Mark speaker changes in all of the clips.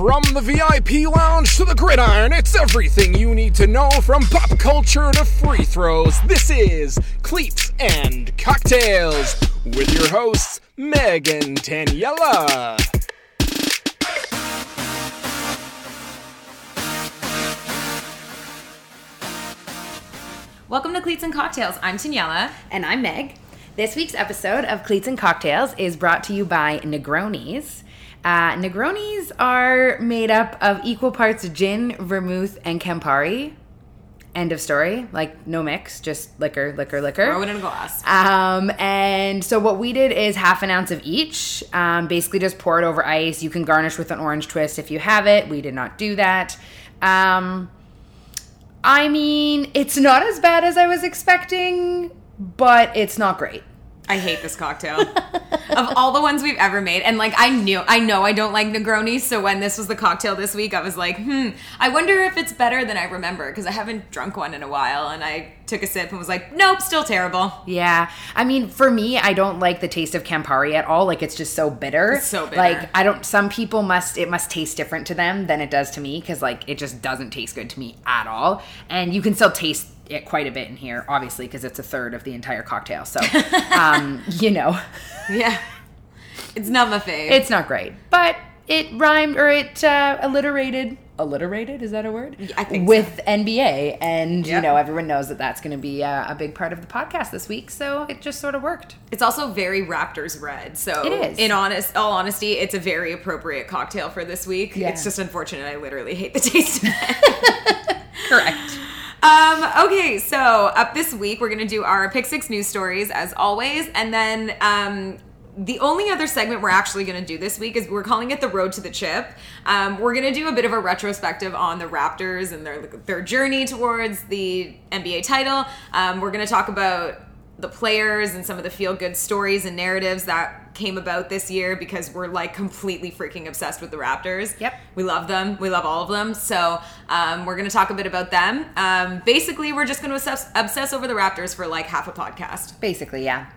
Speaker 1: From the VIP lounge to the gridiron, it's everything you need to know from pop culture to free throws. This is Cleats and Cocktails with your hosts, Meg and Daniela.
Speaker 2: Welcome to Cleats and Cocktails. I'm Daniela.
Speaker 3: And I'm Meg. This week's episode of Cleats and Cocktails is brought to you by Negronis. Uh, Negronis are made up of equal parts gin, vermouth, and Campari. End of story. Like no mix, just liquor, liquor, liquor.
Speaker 2: Throw it in a glass.
Speaker 3: Um, and so what we did is half an ounce of each. Um, basically, just pour it over ice. You can garnish with an orange twist if you have it. We did not do that. Um, I mean, it's not as bad as I was expecting, but it's not great.
Speaker 2: I hate this cocktail. of all the ones we've ever made, and like I knew, I know I don't like Negronis, so when this was the cocktail this week, I was like, hmm, I wonder if it's better than I remember because I haven't drunk one in a while, and I took a sip and was like, nope, still terrible.
Speaker 3: Yeah. I mean, for me, I don't like the taste of Campari at all. Like, it's just so bitter.
Speaker 2: It's so bitter.
Speaker 3: Like, I don't, some people must, it must taste different to them than it does to me because, like, it just doesn't taste good to me at all. And you can still taste it quite a bit in here, obviously, because it's a third of the entire cocktail. So, um, you know,
Speaker 2: Yeah, it's not my fave.
Speaker 3: it's not great. But it rhymed or it uh, alliterated. Alliterated is that a word?
Speaker 2: I think so.
Speaker 3: with NBA, and you know everyone knows that that's going to be uh, a big part of the podcast this week. So it just sort of worked.
Speaker 2: It's also very Raptors red. So
Speaker 3: It is.
Speaker 2: In honest, all honesty, it's a very appropriate cocktail for this week.
Speaker 3: Yeah.
Speaker 2: It's just unfortunate. I literally hate the taste of it.
Speaker 3: Correct.
Speaker 2: Um, okay, so up this week, we're going to do our Pick Six news stories as always. And then um, the only other segment we're actually going to do this week is we're calling it the Road to the Chip. Um, we're going to do a bit of a retrospective on the Raptors and their, their journey towards the NBA title. Um, we're going to talk about the players and some of the feel good stories and narratives that came about this year because we're like completely freaking obsessed with the Raptors.
Speaker 3: Yep.
Speaker 2: We love them. We love all of them. So um, we're going to talk a bit about them. Um, basically, we're just going to obsess, obsess over the Raptors for like half a podcast.
Speaker 3: Basically, yeah.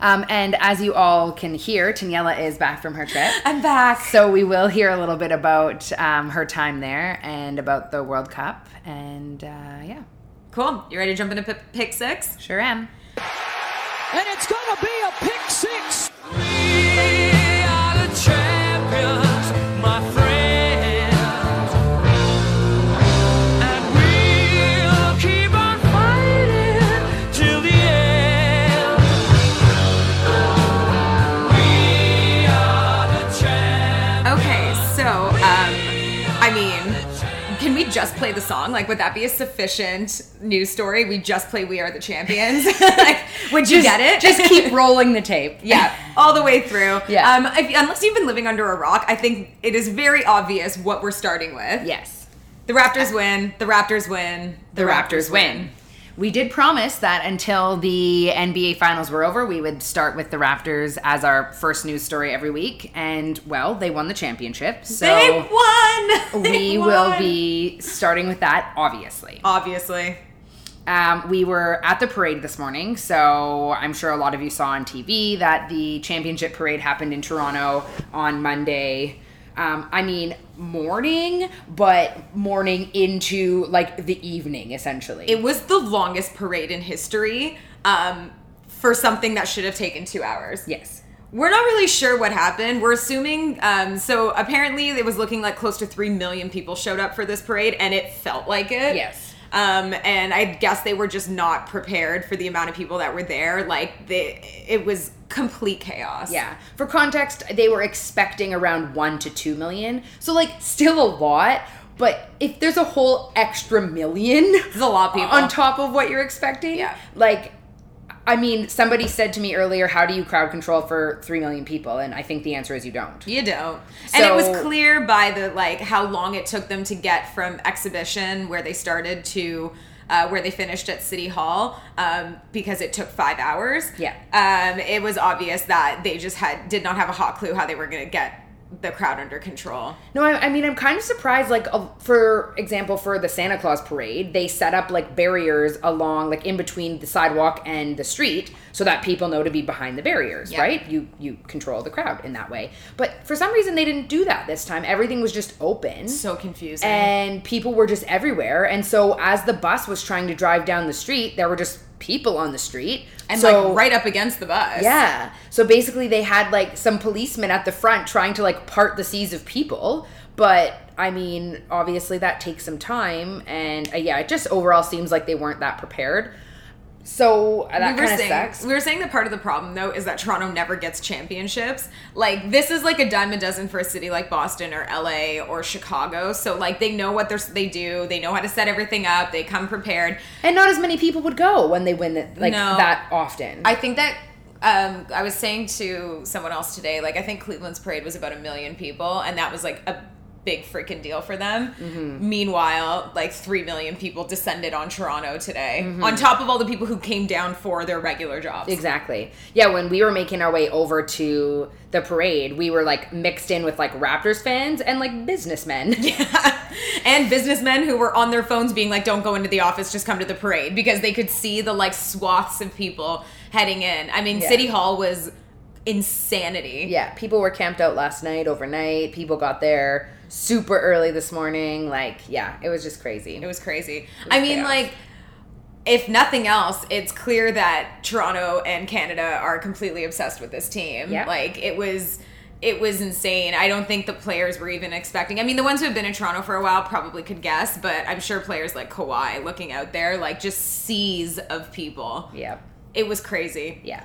Speaker 3: Um, and as you all can hear, Daniela is back from her trip.
Speaker 2: I'm back.
Speaker 3: So we will hear a little bit about um, her time there and about the World Cup. And uh, yeah,
Speaker 2: Cool. You ready to jump into p- pick six?
Speaker 3: sure am.
Speaker 4: And it's gonna be a pick six.
Speaker 2: Play the song? Like, would that be a sufficient news story? We just play "We Are the Champions." like, would you
Speaker 3: Just-
Speaker 2: get it?
Speaker 3: Just keep rolling the tape.
Speaker 2: yeah, all the way through.
Speaker 3: Yeah.
Speaker 2: Um, if, unless you've been living under a rock, I think it is very obvious what we're starting with.
Speaker 3: Yes.
Speaker 2: The Raptors win. The Raptors win.
Speaker 3: the Raptors win. We did promise that until the NBA finals were over, we would start with the Raptors as our first news story every week. And, well, they won the championship. So
Speaker 2: they won. They
Speaker 3: we will be starting with that, obviously.
Speaker 2: obviously.
Speaker 3: Um, we were at the parade this morning, so I'm sure a lot of you saw on TV that the championship parade happened in Toronto on Monday. Um, I mean, morning, but morning into like the evening, essentially.
Speaker 2: It was the longest parade in history um, for something that should have taken two hours.
Speaker 3: yes.
Speaker 2: We're not really sure what happened. We're assuming. Um, so apparently, it was looking like close to three million people showed up for this parade, and it felt like it.
Speaker 3: Yes.
Speaker 2: Um, and I guess they were just not prepared for the amount of people that were there. Like they, it was complete chaos.
Speaker 3: Yeah. For context, they were expecting around one to two million. So, like, still a lot. But if there's a whole extra million
Speaker 2: It's a lot of people.
Speaker 3: on top of what you're expecting,
Speaker 2: Yeah.
Speaker 3: like, I mean, somebody said to me earlier, how do you crowd control for 3 million people? And I think the answer is you don't.
Speaker 2: You don't. and it was clear by the like how long it took them to get from exhibition where they started to uh, where they finished at City Hall um, because it took five hours.
Speaker 3: Yeah.
Speaker 2: Um, it was obvious that they just had did not have a hot clue how they were going to get the crowd under control.
Speaker 3: No, I, I mean, I'm kind of surprised. Like, uh, for example, for the Santa Claus parade, they set up like barriers along, like in between the sidewalk and the street, so that people know to be behind the barriers,
Speaker 2: Yeah.
Speaker 3: right? You you control the crowd in that way. But for some reason, they didn't do that this time. Everything was just open.
Speaker 2: So confusing.
Speaker 3: and people were just everywhere. And so, as the bus was trying to drive down the street, there were just people on the street.
Speaker 2: and
Speaker 3: so,
Speaker 2: like right up against the bus.
Speaker 3: yeah. So basically, they had like some policemen at the front trying to like part the seas of people. But I mean, obviously, that takes some time. And uh, yeah, it just overall seems like they weren't that prepared. So uh, that
Speaker 2: we were
Speaker 3: kind of
Speaker 2: saying
Speaker 3: sucks.
Speaker 2: we were saying that part of the problem though is that Toronto never gets championships. Like this is like a dime a dozen for a city like Boston or LA or Chicago. So like they know what they're they do. They know how to set everything up. They come prepared.
Speaker 3: And not as many people would go when they win it like
Speaker 2: No.
Speaker 3: that often.
Speaker 2: I think that um, I was saying to someone else today, like I think Cleveland's parade was about a million people, and that was like a big freaking deal for them.
Speaker 3: Mm-hmm.
Speaker 2: Meanwhile, like three million people descended on Toronto today,
Speaker 3: Mm-hmm.
Speaker 2: on top of all the people who came down for their regular jobs.
Speaker 3: Exactly. Yeah, when we were making our way over to the parade, we were like mixed in with like Raptors fans and like businessmen. Yeah.
Speaker 2: and businessmen who were on their phones being like don't go into the office just come to the parade because they could see the like swaths of people heading in i mean
Speaker 3: Yeah.
Speaker 2: city hall was insanity
Speaker 3: yeah, people were camped out last night, overnight. People got there super early this morning. Like, yeah, it was just crazy.
Speaker 2: it was crazy i mean
Speaker 3: chaos.
Speaker 2: like if nothing else it's clear that toronto and canada are completely obsessed with this team
Speaker 3: Yeah.
Speaker 2: like it was it was insane. I don't think the players were even expecting. I mean, the ones who have been in Toronto for a while probably could guess, but I'm sure players like Kawhi looking out there, like just seas of people.
Speaker 3: yeah.
Speaker 2: It was crazy.
Speaker 3: Yeah.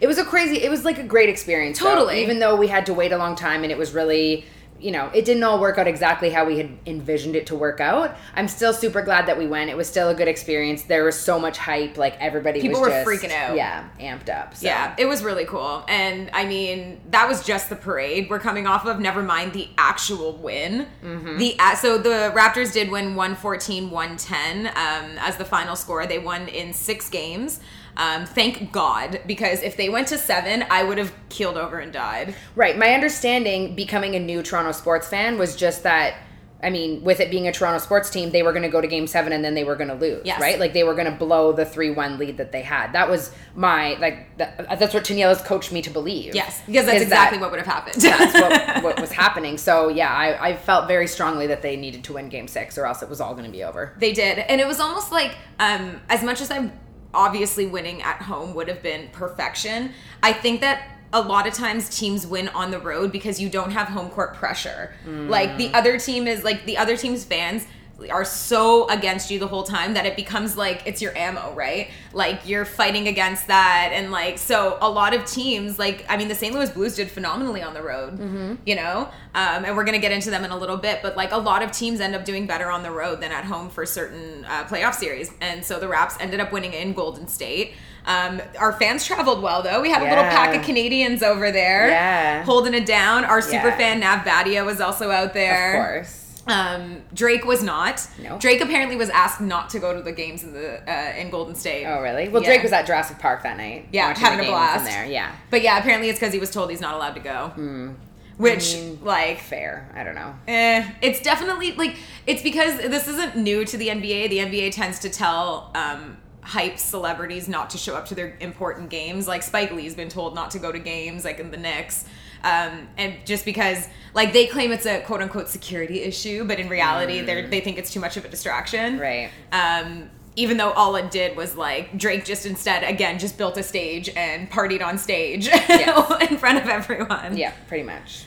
Speaker 3: It was a crazy, it was like a great experience. though.
Speaker 2: Totally.
Speaker 3: Even though we had to wait a long time and it was really, you know, it didn't all work out exactly how we had envisioned it to work out. I'm still super glad that we went. It was still a good experience. There was so much hype. Like everybody
Speaker 2: People
Speaker 3: was
Speaker 2: were
Speaker 3: just-
Speaker 2: freaking out.
Speaker 3: Yeah, amped up. So.
Speaker 2: Yeah, it was really cool. And I mean, that was just the parade we're coming off of, never mind the actual win.
Speaker 3: Mm-hmm.
Speaker 2: The So the Raptors did win 114 110 um, as the final score. They won in six games. Um, thank God, because if they went to seven, I would have keeled over and died.
Speaker 3: Right. My understanding becoming a new Toronto sports fan was just that I mean, with it being a Toronto sports team, they were going to go to game 7 and then they were going to lose,
Speaker 2: Yes.
Speaker 3: right? Like they were going to blow the 3-1 lead that they had. That was my like that, that's what Daniela's coached me to believe.
Speaker 2: Yes, because that's exactly
Speaker 3: that
Speaker 2: what would have happened.
Speaker 3: That's what, what was happening. So, yeah, I, I felt very strongly that they needed to win game 6 or else it was all going to be over.
Speaker 2: They did. And it was almost like, um, as much as I'm obviously winning at home would have been perfection, I think that a lot of times teams win on the road because you don't have home court pressure. Like the mm. other team is like the other team's fans are so against you the whole time that it becomes like it's your ammo, right? Like you're fighting against that and like so a lot of teams like I mean the St. Louis Blues did phenomenally on the road, you know? Um, and we're going to get into them in a little bit, but like a lot of teams end up doing better on the road than at home for certain uh, playoff series. And so the Raps ended up winning in Golden State. Um, our fans traveled well though. We had a little pack of Canadians over there,
Speaker 3: Yeah.
Speaker 2: holding it down. Our super
Speaker 3: Yeah.
Speaker 2: fan Nav Bhatia was also out there.
Speaker 3: Of course.
Speaker 2: Um, Drake was not.
Speaker 3: No.
Speaker 2: Drake apparently was asked not to go to the games in the uh, in Golden State.
Speaker 3: Oh, really? Well,
Speaker 2: Yeah.
Speaker 3: Drake was at Jurassic Park that night.
Speaker 2: Yeah, having a blast.
Speaker 3: in there. Yeah.
Speaker 2: But yeah, apparently it's because he was told he's not allowed to go. Which,
Speaker 3: Hmm. mean-
Speaker 2: like,
Speaker 3: Fair. I don't know.
Speaker 2: eh, it's definitely like it's because this isn't new to the NBA. The NBA tends to tell um, hype celebrities not to show up to their important games. Like Spike Lee's been told not to go to games, like in the Knicks. Um, and just because, like, they claim it's a quote unquote security issue, but in reality, they are they think it's too much of a distraction.
Speaker 3: Right.
Speaker 2: Um, even though all it did was like Drake just instead again just built a stage and partied on stage
Speaker 3: Yes.
Speaker 2: in front of everyone.
Speaker 3: Yeah, pretty much.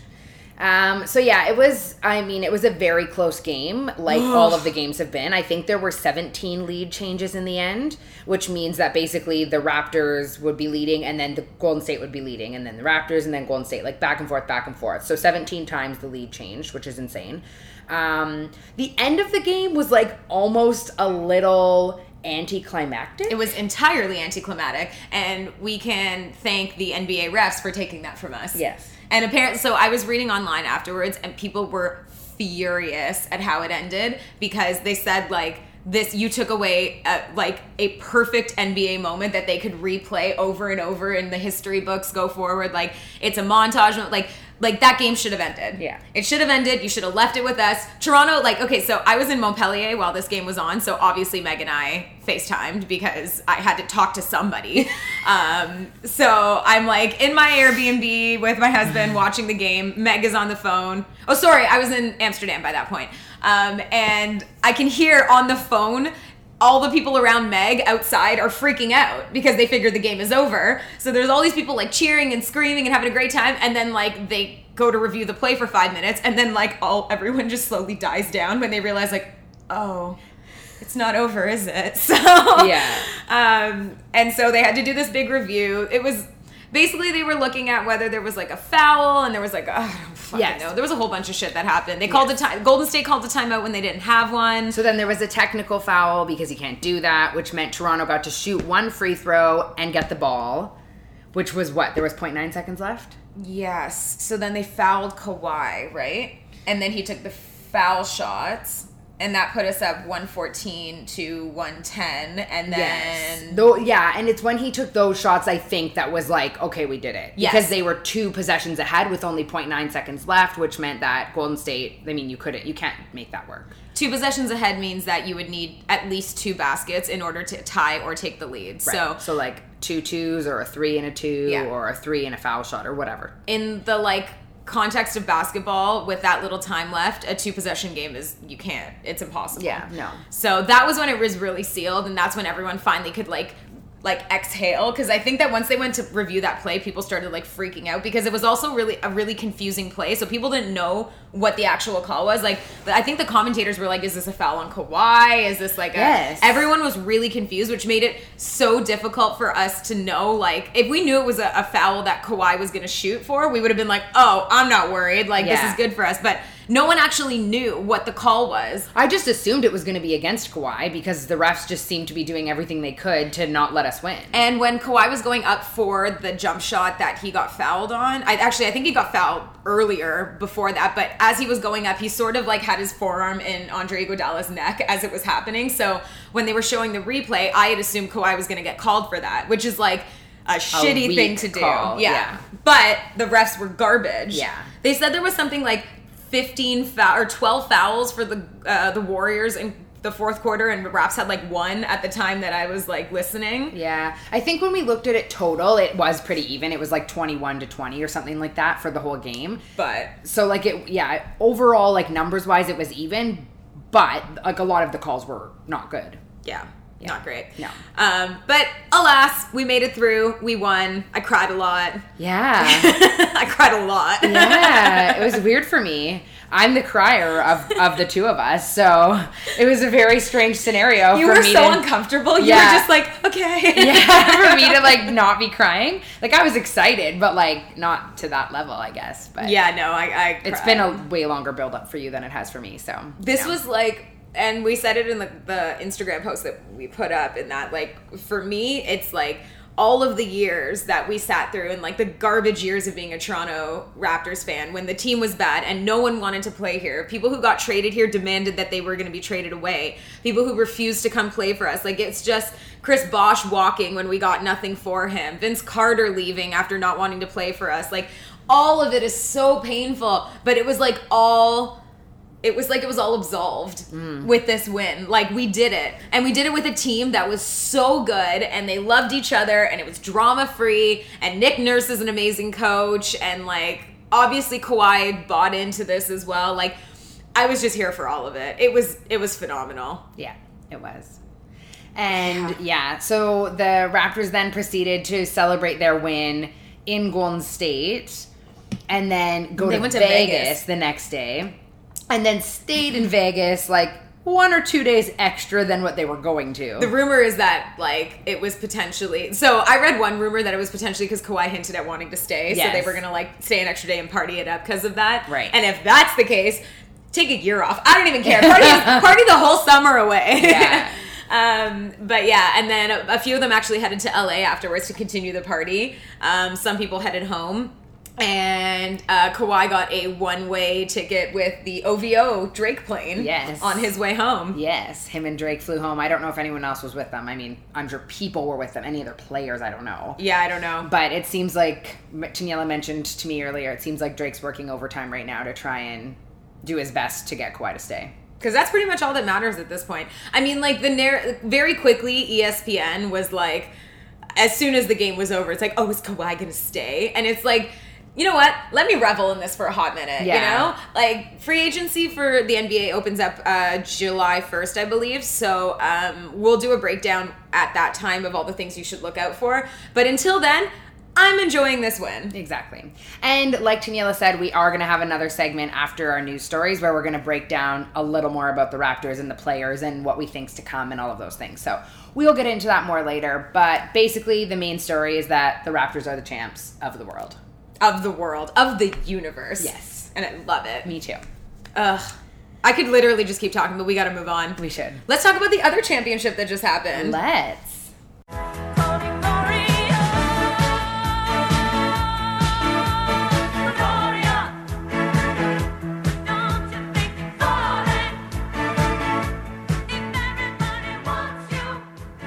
Speaker 3: Um, so yeah, it was. I mean, it was a very close game, like all of the games have been. I think there were 17 lead changes in the end, which means that basically the Raptors would be leading, and then the Golden State would be leading, and then the Raptors, and then Golden State, like back and forth, back and forth. So 17 times the lead changed, which is insane. Um, the end of the game was like almost a little anticlimactic.
Speaker 2: It was entirely anticlimactic, and we can thank the NBA refs for taking that from us.
Speaker 3: Yes.
Speaker 2: And apparently, so I was reading online afterwards, and people were furious at how it ended because they said like this you took away uh, like a perfect NBA moment that they could replay over and over in the history books go forward. Like it's a montage like like that game should have ended.
Speaker 3: Yeah.
Speaker 2: It should have ended. You should have left it with us. Toronto, like, okay, so I was in Montpellier while this game was on, so obviously Meg and I FaceTimed because I had to talk to somebody. um, so I'm like in my Airbnb with my husband watching the game. Meg is on the phone. Oh, sorry, I was in Amsterdam by that point. Um, and I can hear on the phone all the people around Meg outside are freaking out because they figured the game is over. So there's all these people like cheering and screaming and having a great time, and then like they go to review the play for five minutes, and then like all everyone just slowly dies down when they realize like, oh, it's not over, is it? So
Speaker 3: Yeah.
Speaker 2: um, and so they had to do this big review. It was basically they were looking at whether there was like a foul and there was like oh, I don't fucking
Speaker 3: Yes.
Speaker 2: know. There was a whole bunch of shit that happened. They called a time. Golden State called a timeout when they didn't have one.
Speaker 3: So then there was a technical foul because you can't do that, which meant Toronto got to shoot one free throw and get the ball, which was what? There was 0.9 seconds left?
Speaker 2: Yes. So then they fouled Kawhi, right? And then he took the foul shots. And that put us up 114 to 110. And then.
Speaker 3: Though yeah, and it's when he took those shots I think that was like, okay, we did it.
Speaker 2: Yes.
Speaker 3: Because they were two possessions ahead with only 0.9 seconds left, which meant that Golden State, I mean, you couldn't you can't make that work.
Speaker 2: two possessions ahead means that you would need at least two baskets in order to tie or take the lead. So
Speaker 3: so like two twos or a three and a two
Speaker 2: Yeah.
Speaker 3: or a three and a foul shot or whatever.
Speaker 2: in the like context of basketball with that little time left a two possession game is you can't it's impossible
Speaker 3: Yeah, no.
Speaker 2: so that was when it was really sealed and that's when everyone finally could like like exhale because i think that once they went to review that play people started like freaking out because it was also really a really confusing play. So people didn't know what the actual call was. Like i think the commentators were like is this a foul on Kawhi? Is this like a
Speaker 3: Yes.
Speaker 2: everyone was really confused which made it so difficult for us to know like if we knew it was a, a foul that Kawhi was going to shoot for we would have been like oh i'm not worried. Like this is good for us. But no one actually knew what the call was
Speaker 3: I just assumed it was going to be against Kawhi because the refs just seemed to be doing everything they could to not let us win.
Speaker 2: And when Kawhi was going up for the jump shot that he got fouled on, I actually I think he got fouled earlier before that, but as he was going up, he sort of like had his forearm in Andre Iguodala's neck as it was happening. So when they were showing the replay, I had assumed Kawhi was going to get called for that, which is like a shitty
Speaker 3: weak
Speaker 2: thing to do. yeah.
Speaker 3: yeah.
Speaker 2: But the refs were garbage.
Speaker 3: Yeah.
Speaker 2: They said there was something like 15 foul or 12 fouls for the uh, the Warriors in the fourth quarter and the Raps had like one at the time that I was like listening.
Speaker 3: Yeah, I think when we looked at it total, it was pretty even. It was like 21 to 20 or something like that for the whole game.
Speaker 2: But
Speaker 3: So like it yeah, overall like numbers wise it was even, but like a lot of the calls were not good.
Speaker 2: yeah, not great.
Speaker 3: No.
Speaker 2: Um, but alas, we made it through. We won. I cried a lot.
Speaker 3: Yeah.
Speaker 2: I cried a lot.
Speaker 3: yeah, it was weird for me. I'm the crier of, of the two of us, so it was a very strange scenario
Speaker 2: You were so
Speaker 3: to,
Speaker 2: uncomfortable. You
Speaker 3: Yeah.
Speaker 2: were just like, okay.
Speaker 3: yeah, for me to like not be crying. Like I was excited, but like not to that level, I guess. But
Speaker 2: Yeah, no, I. I
Speaker 3: it's been a way longer build up for you than it has for me. So
Speaker 2: This
Speaker 3: you know.
Speaker 2: was like, and we said it in the, the Instagram post that we put up, in that, like, for me, it's like all of the years that we sat through and like the garbage years of being a Toronto Raptors fan when the team was bad and no one wanted to play here. People who got traded here demanded that they were going to be traded away. People who refused to come play for us. Like, it's just Chris Bosh walking when we got nothing for him, Vince Carter leaving after not wanting to play for us. Like, all of it is so painful, but it was like all it was like it was all absolved with this win. Like we did it. And we did it with a team that was so good and they loved each other and it was drama free and Nick Nurse is an amazing coach and like obviously Kawhi bought into this as well. Like I was just here for all of it. It was it was phenomenal.
Speaker 3: Yeah, it was. And yeah. so the Raptors then proceeded to celebrate their win in Golden State and then go
Speaker 2: They
Speaker 3: to,
Speaker 2: went to
Speaker 3: Vegas. the next day and then stayed in Vegas like one or two days extra than what they were going to.
Speaker 2: The rumor is that like it was potentially. So I read one rumor that it was potentially because Kawhi hinted at wanting to stay, so they were gonna like stay an extra day and party it up because of that.
Speaker 3: Right.
Speaker 2: And if that's the case, take a year off. I don't even care. Party, party the whole summer away.
Speaker 3: Yeah.
Speaker 2: um, but yeah, and then a, a few of them actually headed to LA afterwards to continue the party. Um, some people headed home. And uh, Kawhi got a one-way ticket with the OVO Drake plane.
Speaker 3: Yes.
Speaker 2: On his way home.
Speaker 3: Yes, him and Drake flew home. I don't know if anyone else was with them. I mean, I'm sure people were with them. Any other players, I don't know.
Speaker 2: Yeah, I don't know.
Speaker 3: But it seems like Daniela mentioned to me earlier. It seems like Drake's working overtime right now to try and do his best to get Kawhi to stay.
Speaker 2: because that's pretty much all that matters at this point. I mean, like the narr- very quickly, ESPN was like, as soon as the game was over, it's like, oh, is Kawhi gonna stay? And it's like, you know what? Let me revel in this for a hot minute.
Speaker 3: Yeah.
Speaker 2: You know, like free agency for the NBA opens up uh, July first, I believe. So um, we'll do a breakdown at that time of all the things you should look out for. But until then. I'm enjoying this win.
Speaker 3: Exactly. And like Daniela said, we are going to have another segment after our news stories where we're going to break down a little more about the Raptors and the players and what we think's to come and all of those things. So we'll get into that more later. But basically, the main story is that the Raptors are the champs of the world.
Speaker 2: Of the world, of the universe.
Speaker 3: Yes.
Speaker 2: And I love it.
Speaker 3: Me too.
Speaker 2: Ugh. I could literally just keep talking, but we gotta move on.
Speaker 3: We should.
Speaker 2: Let's talk about the other championship that just happened.
Speaker 3: Let's.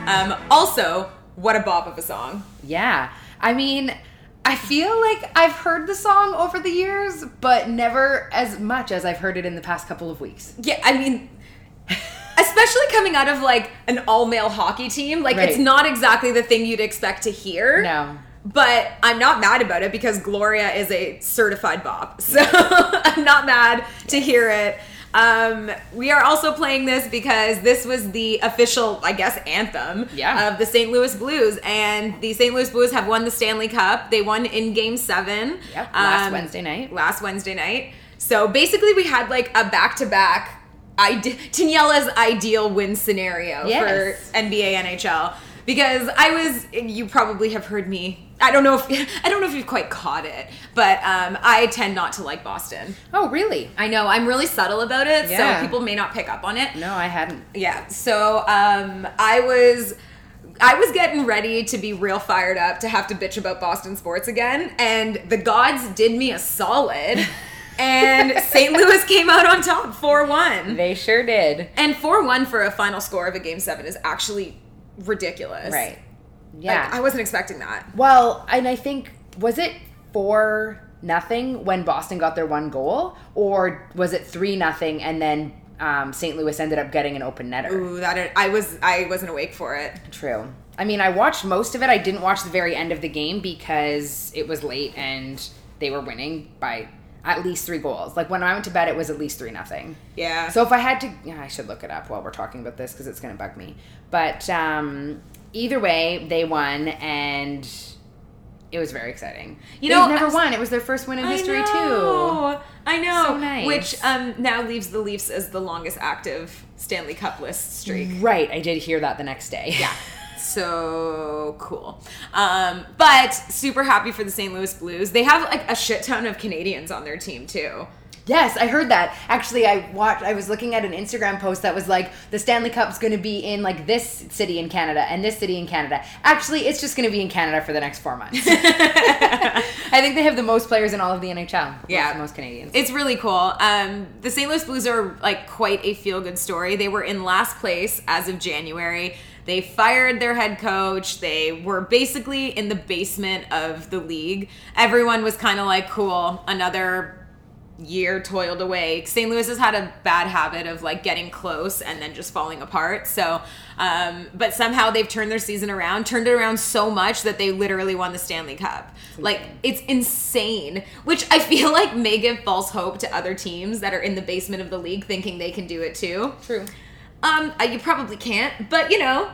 Speaker 2: Um, also, what a bop of a song.
Speaker 3: Yeah. I mean, I feel like I've heard the song over the years, but never as much as I've heard it in the past couple of weeks.
Speaker 2: Yeah, I mean, especially coming out of like an all male hockey team, like it's not exactly the thing you'd expect to hear.
Speaker 3: No.
Speaker 2: But I'm not mad about it because Gloria is a certified bop. So I'm not mad to hear it. Um, we are also playing this because this was the official, I guess, anthem
Speaker 3: Yeah.
Speaker 2: of the St. Louis Blues. And the St. Louis Blues have won the Stanley Cup. They won in game seven.
Speaker 3: Yep, last
Speaker 2: Um,
Speaker 3: Wednesday night.
Speaker 2: Last Wednesday night. So basically, we had like a back to back. Daniela's ideal win scenario
Speaker 3: Yes.
Speaker 2: for NBA NHL because I was you probably have heard me I don't know if I don't know if you've quite caught it but um, I tend not to like Boston
Speaker 3: Oh, really?
Speaker 2: I know I'm really subtle about it
Speaker 3: Yeah.
Speaker 2: so people may not pick up on it
Speaker 3: No, I hadn't.
Speaker 2: yeah so um, I was I was getting ready to be real fired up to have to bitch about Boston sports again and the gods did me a solid and St. Louis came out on top 4-1
Speaker 3: They sure did.
Speaker 2: and 4-1 for a final score of a game 7 is actually ridiculous
Speaker 3: Right.
Speaker 2: Like,
Speaker 3: Yeah.
Speaker 2: I wasn't expecting that.
Speaker 3: well, and I think was it four nothing when Boston got their one goal, or was it three nothing and then um, St. Louis ended up getting an open netter?
Speaker 2: Ooh, that I was I wasn't awake for it.
Speaker 3: True. I mean, I watched most of it. I didn't watch the very end of the game because it was late and they were winning by at least three goals. Like when I went to bed, it was at least three nothing.
Speaker 2: Yeah.
Speaker 3: So if I had to, yeah, I should look it up while we're talking about this because it's going to bug me. But um, either way, they won and it was very exciting.
Speaker 2: You
Speaker 3: They've
Speaker 2: know,
Speaker 3: never
Speaker 2: I-
Speaker 3: won. It was their first win in history
Speaker 2: I
Speaker 3: too.
Speaker 2: I know.
Speaker 3: So nice.
Speaker 2: Which um, now leaves the Leafs as the longest active Stanley Cup list streak.
Speaker 3: Right, I did hear that the next day.
Speaker 2: Yeah. So cool. Um, but super happy for the St. Louis Blues. They have like a shit ton of Canadians on their team too.
Speaker 3: Yes, I heard that. Actually, I watched. I was looking at an Instagram post that was like the Stanley Cup's going to be in like this city in Canada and this city in Canada. Actually, it's just going to be in Canada for the next four months. I think they have the most players in all of the NHL.
Speaker 2: Yeah.
Speaker 3: the most Canadians.
Speaker 2: It's really cool. Um, the St. Louis Blues are like quite a feel good story. They were in last place as of January. They fired their head coach. They were basically in the basement of the league. Everyone was kind of like, cool, another year toiled away. St. Louis has had a bad habit of like getting close and then just falling apart. So, um, but somehow they've turned their season around, turned it around so much that they literally won the Stanley Cup. Like it's insane, which I feel like may give false hope to other teams that are in the basement of the league thinking they can do it too.
Speaker 3: true.
Speaker 2: Um, uh, you probably can't, but you know,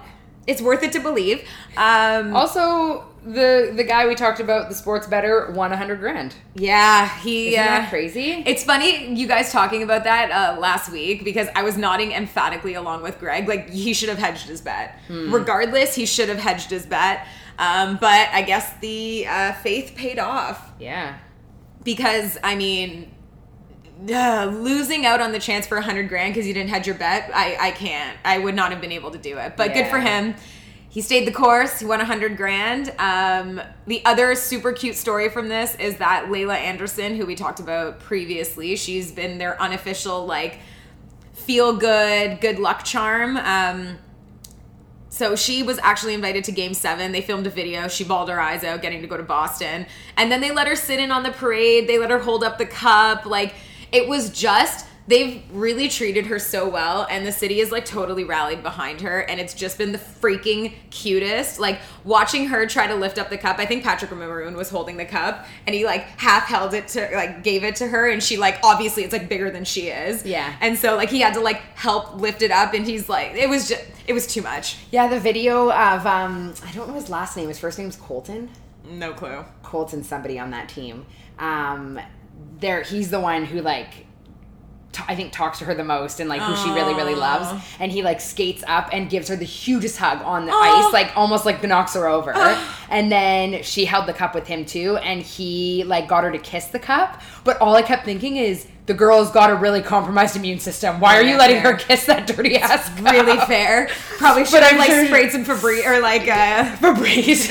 Speaker 2: it's worth it to believe. Um,
Speaker 3: Also, the the guy we talked about, the sports better, won a hundred grand.
Speaker 2: yeah, he.
Speaker 3: Isn't
Speaker 2: uh,
Speaker 3: that crazy?
Speaker 2: It's funny you guys talking about that uh, last week because I was nodding emphatically along with Greg. Like he should have hedged his bet. Regardless, he should have hedged his bet. Um, but I guess the uh, faith paid off
Speaker 3: yeah.
Speaker 2: because I mean, uh, losing out on the chance for a hundred grand because you didn't hedge your bet, I I can't. I would not have been able to do it. But good for him. He stayed the course. He won a hundred grand. Um, the other super cute story from this is that Laila Anderson, who we talked about previously, she's been their unofficial like feel good, good luck charm. Um, so she was actually invited to game seven. They filmed a video. She bawled her eyes out getting to go to Boston. And then they let her sit in on the parade. They let her hold up the cup. Like, it was just, they've really treated her so well. And the city is like totally rallied behind her. And it's just been the freaking cutest. Like, watching her try to lift up the cup. I think Patrick Maroon was holding the cup and he like half held it to, like, gave it to her. And she, like, obviously it's like bigger than she is.
Speaker 3: Yeah.
Speaker 2: And so, like, he had to like help lift it up. And he's like, it was just, it was too much.
Speaker 3: Yeah, the video of um, I don't know his last name. His first name's Colton.
Speaker 2: No clue.
Speaker 3: Colton, somebody on that team. Um, there, he's the one who like. T- I think talks to her the most and like who she really really loves and he like skates up and gives her the hugest hug on the
Speaker 2: Aw.
Speaker 3: ice like almost like knocks her over and then she held the cup with him too and he like got her to kiss the cup but all I kept thinking is the girl's got a really compromised immune system why are you
Speaker 2: Yeah,
Speaker 3: letting
Speaker 2: fair.
Speaker 3: her kiss that dirty ass cup?
Speaker 2: Really fair. Probably should have like
Speaker 3: sure-
Speaker 2: sprayed some Febreze or like uh
Speaker 3: Febreze,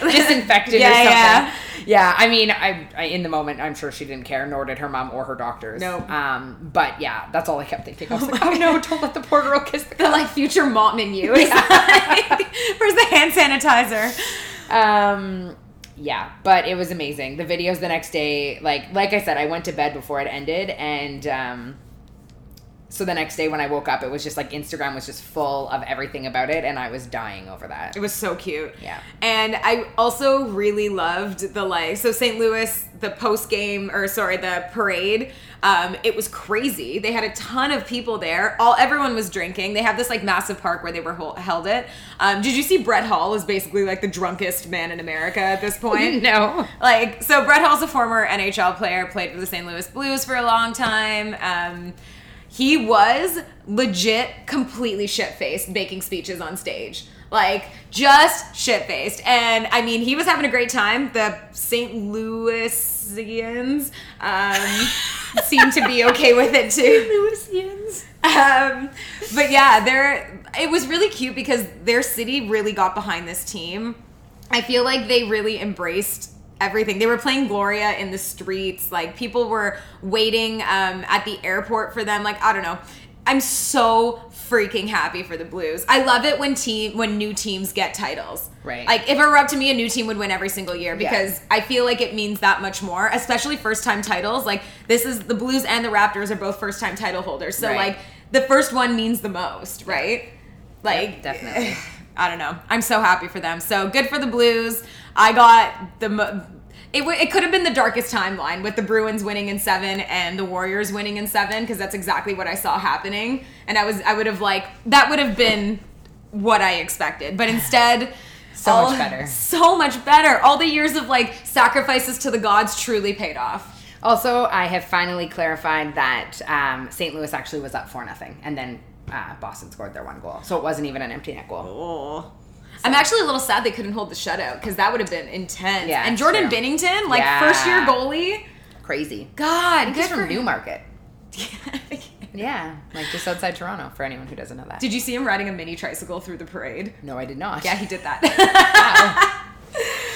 Speaker 3: disinfected
Speaker 2: Yeah,
Speaker 3: or something.
Speaker 2: yeah.
Speaker 3: Yeah. I mean, I, I in the moment, I'm sure she didn't care, nor did her mom or her doctors.
Speaker 2: No.
Speaker 3: Um, but yeah, that's all I kept thinking. I was like, oh no, don't let the poor girl kiss the
Speaker 2: the like future mom in you. It's like, where's the hand sanitizer?
Speaker 3: Um, yeah, but it was amazing. The videos the next day, like like I said, I went to bed before it ended, and um, so the next day when I woke up, it was just like Instagram was just full of everything about it, and I was dying over that.
Speaker 2: It was so cute.
Speaker 3: Yeah.
Speaker 2: And I also really loved the like so St. Louis, the post game or sorry, the parade. Um, it was crazy. They had a ton of people there. All everyone was drinking. They have this like massive park where they were hol- held it. Um, did you see Brett Hull is basically like the drunkest man in America at this point?
Speaker 3: no.
Speaker 2: Like, so Brett Hull's a former NHL player, played for the St. Louis Blues for a long time. Um, he was legit completely shit faced making speeches on stage. Like, just shit faced. And I mean, he was having a great time. The St. Louisians um, seemed to be okay with it too. St. Louisians. Um, but yeah, they're, it was really cute because their city really got behind this team. I feel like they really embraced everything. They were playing Gloria in the streets. Like people were waiting um, at the airport for them. Like I don't know. I'm so freaking happy for the Blues. I love it when team when new teams get titles.
Speaker 3: Right.
Speaker 2: Like if it were up to me, a new team would win every single year because I feel like it means that much more, especially first time titles. Like this is the Blues and the Raptors are both first time title holders. So
Speaker 3: Right.
Speaker 2: like the first one means the most, right? Like
Speaker 3: definitely.
Speaker 2: I don't know. I'm so happy for them. So good for the Blues. I got the. Mo- it, w- it could have been the darkest timeline with the Bruins winning in seven and the Warriors winning in seven because that's exactly what I saw happening. And I was I would have like that would have been what I expected, but instead.
Speaker 3: So
Speaker 2: all-
Speaker 3: much better.
Speaker 2: So much better. All the years of like sacrifices to the gods truly paid off.
Speaker 3: Also, I have finally clarified that um, St. Louis actually was up for nothing, and then uh, Boston scored their one goal, so it wasn't even an empty net goal.
Speaker 2: Oh. I'm actually a little sad they couldn't hold the shutout because that would have been intense.
Speaker 3: Yeah,
Speaker 2: and Jordan
Speaker 3: true.
Speaker 2: Binnington, like
Speaker 3: Yeah.
Speaker 2: first year goalie.
Speaker 3: Crazy.
Speaker 2: God,
Speaker 3: He's from Newmarket. Yeah, like just outside Toronto. For anyone who doesn't know that.
Speaker 2: Did you see him riding a mini tricycle through the parade?
Speaker 3: no, I did not.
Speaker 2: Yeah, he did that.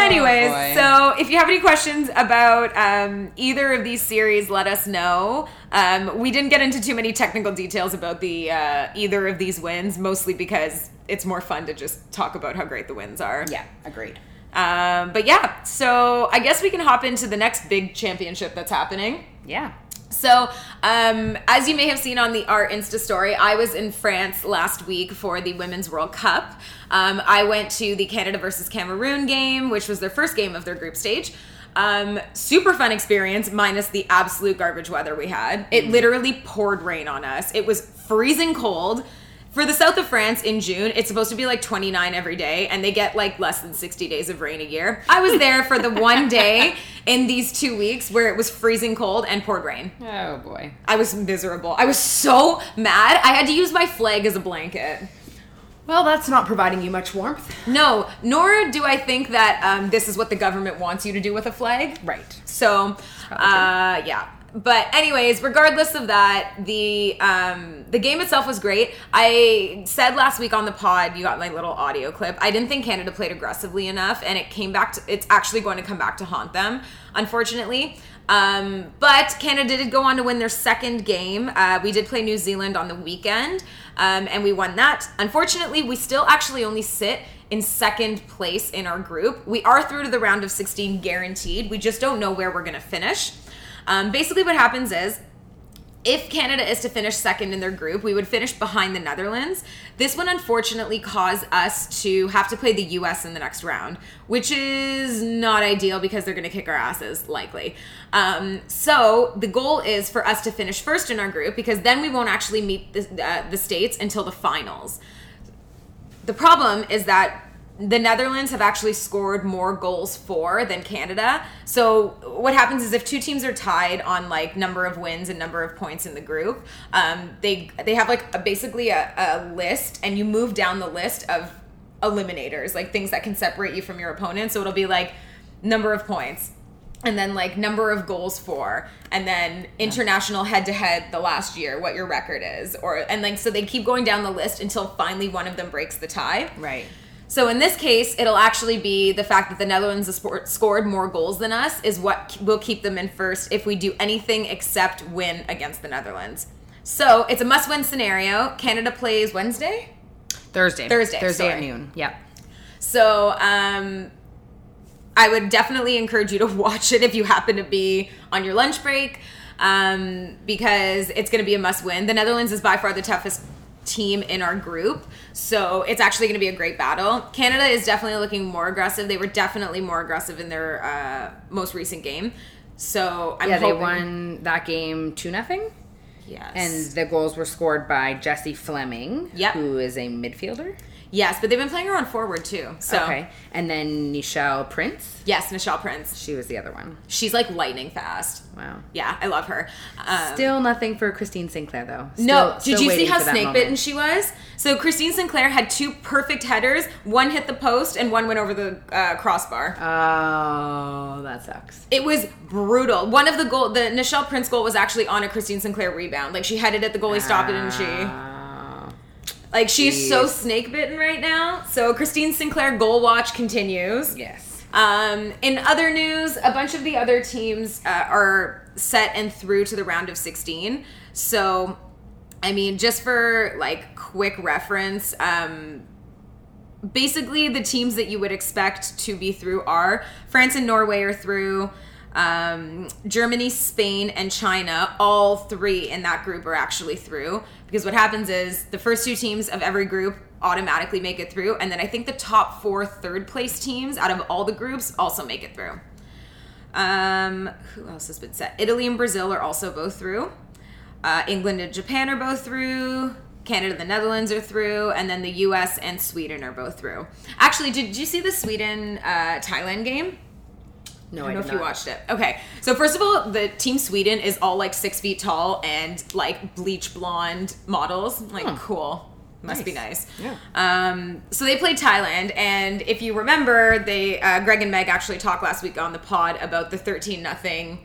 Speaker 2: Anyways,
Speaker 3: boy.
Speaker 2: so if you have any questions about um, either of these series, let us know. Um, we didn't get into too many technical details about the uh, either of these wins, mostly because it's more fun to just talk about how great the wins are.
Speaker 3: Yeah, agreed.
Speaker 2: Um, but yeah, so I guess we can hop into the next big championship that's happening.
Speaker 3: Yeah.
Speaker 2: So, um, as you may have seen on the Art Insta story, I was in France last week for the Women's World Cup. Um, I went to the Canada versus Cameroon game, which was their first game of their group stage. Um, super fun experience, minus the absolute garbage weather we had. It literally poured rain on us. It was freezing cold. For the south of France in June, it's supposed to be like 29 every day, and they get like less than 60 days of rain a year. I was there for the one day in these two weeks where it was freezing cold and poured rain.
Speaker 3: Oh boy.
Speaker 2: I was miserable. I was so mad. I had to use my flag as a blanket.
Speaker 3: Well, that's not providing you much warmth.
Speaker 2: No, nor do I think that um, this is what the government wants you to do with a flag.
Speaker 3: Right.
Speaker 2: So, uh, yeah. But anyways, regardless of that, the um, the game itself was great. I said last week on the pod, you got my little audio clip. I didn't think Canada played aggressively enough, and it came back. To, it's actually going to come back to haunt them, unfortunately. Um, but Canada did go on to win their second game. Uh, we did play New Zealand on the weekend, um, and we won that. Unfortunately, we still actually only sit in second place in our group. We are through to the round of 16 guaranteed. We just don't know where we're going to finish. Um, basically, what happens is if Canada is to finish second in their group, we would finish behind the Netherlands. This would unfortunately cause us to have to play the US in the next round, which is not ideal because they're going to kick our asses, likely. Um, so the goal is for us to finish first in our group because then we won't actually meet the, uh, the States until the finals. The problem is that the Netherlands have actually scored more goals for than Canada. So what happens is if two teams are tied on like number of wins and number of points in the group, um, they they have like a, basically a, a list, and you move down the list of eliminators, like things that can separate you from your opponent. So it'll be like number of points. And then like number of goals for, and then international head to head the last year, what your record is, or and like so they keep going down the list until finally one of them breaks the tie.
Speaker 3: Right.
Speaker 2: So in this case, it'll actually be the fact that the Netherlands has scored more goals than us is what will keep them in first if we do anything except win against the Netherlands. So it's a must-win scenario. Canada plays Wednesday.
Speaker 3: Thursday.
Speaker 2: Thursday,
Speaker 3: Thursday at noon. Yep.
Speaker 2: So um, I would definitely encourage you to watch it if you happen to be on your lunch break um, because it's going to be a must win. The Netherlands is by far the toughest team in our group. So it's actually going to be a great battle. Canada is definitely looking more aggressive. They were definitely more aggressive in their uh, most recent game. So I'm
Speaker 3: yeah,
Speaker 2: hoping,
Speaker 3: they won that game two nothing,
Speaker 2: Yes.
Speaker 3: and the goals were scored by Jessie Fleming,
Speaker 2: Yep.
Speaker 3: who is a midfielder.
Speaker 2: Yes, but they've been playing her on forward too. So
Speaker 3: Okay, and then Nichelle Prince.
Speaker 2: yes, Michelle Prince.
Speaker 3: She was the other one.
Speaker 2: She's like lightning fast.
Speaker 3: Wow.
Speaker 2: Yeah, I love her. Um,
Speaker 3: Still nothing for Christine Sinclair though.
Speaker 2: No,
Speaker 3: Still-
Speaker 2: did you see how snake bitten she was? So Christine Sinclair had two perfect headers. One hit the post, and one went over the uh, crossbar.
Speaker 3: Oh, that sucks.
Speaker 2: It was brutal. One of the goal, the Nichelle Prince goal, was actually on a Christine Sinclair rebound. Like she headed it, the goalie stopped it, and she
Speaker 3: Oh.
Speaker 2: Like she's so snake bitten right now. So Christine Sinclair goal watch continues.
Speaker 3: yes.
Speaker 2: Um, in other news, a bunch of the other teams uh, are set and through to the round of 16. So, I mean, just for like quick reference, um, basically the teams that you would expect to be through are France and Norway are through. Um, Germany, Spain, and China, all three in that group are actually through. Because what happens is the first two teams of every group automatically make it through. And then I think the top four third place teams out of all the groups also make it through. Um, who else has been set? Italy and Brazil are also both through. Uh, England and Japan are both through. Canada and the Netherlands are through. And then the US and Sweden are both through. Actually, did you see the Sweden uh, Thailand game?
Speaker 3: No,
Speaker 2: I don't know
Speaker 3: did
Speaker 2: if you watched it. Okay. So first of all, the team Sweden is all like six feet tall and like bleach blonde models. Like
Speaker 3: Huh.
Speaker 2: cool. Must be
Speaker 3: Nice.
Speaker 2: nice.
Speaker 3: Yeah.
Speaker 2: Um, so they played Thailand, and if you remember, they uh, Greg and Meg actually talked last week on the pod about the thirteen nothing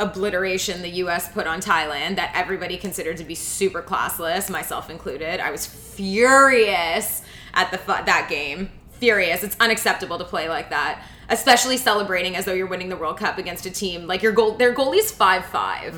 Speaker 2: obliteration the U.S. put on Thailand that everybody considered to be super classless, myself included. I was furious at the fu- that game. Furious. It's unacceptable to play like that, especially celebrating as though you're winning the World Cup against a team like your goal. Their goalie's five five.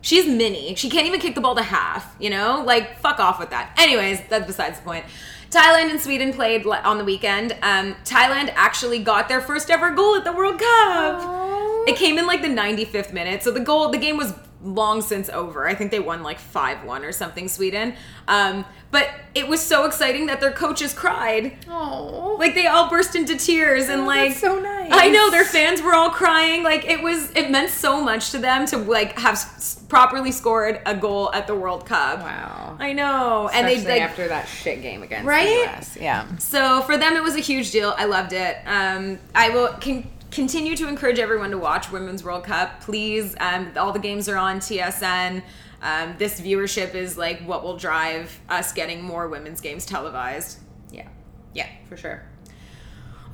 Speaker 2: She's mini. She can't even kick the ball to half. You know, like fuck off with that. Anyways, that's besides the point. Thailand and Sweden played on the weekend. Um, Thailand actually got their first ever goal at the World Cup. It came in like the 95th minute. So the goal, the game was long since over. I think they won like 5 1 or something, Sweden. Um, but it was so exciting that their coaches cried.
Speaker 3: Oh.
Speaker 2: Like they all burst into tears and
Speaker 3: Oh,
Speaker 2: like
Speaker 3: so nice.
Speaker 2: I know their fans were all crying. Like it was it meant so much to them to like have s- properly scored a goal at the World Cup.
Speaker 3: Wow.
Speaker 2: I know. and
Speaker 3: Especially
Speaker 2: they like
Speaker 3: after that shit game against
Speaker 2: Right?
Speaker 3: the US. Yeah.
Speaker 2: so for them, it was a huge deal. I loved it. Um, I will con- continue to encourage everyone to watch Women's World Cup. Please, um, all the games are on TSN. Um, this viewership is like what will drive us getting more women's games televised.
Speaker 3: Yeah.
Speaker 2: Yeah.
Speaker 3: for sure.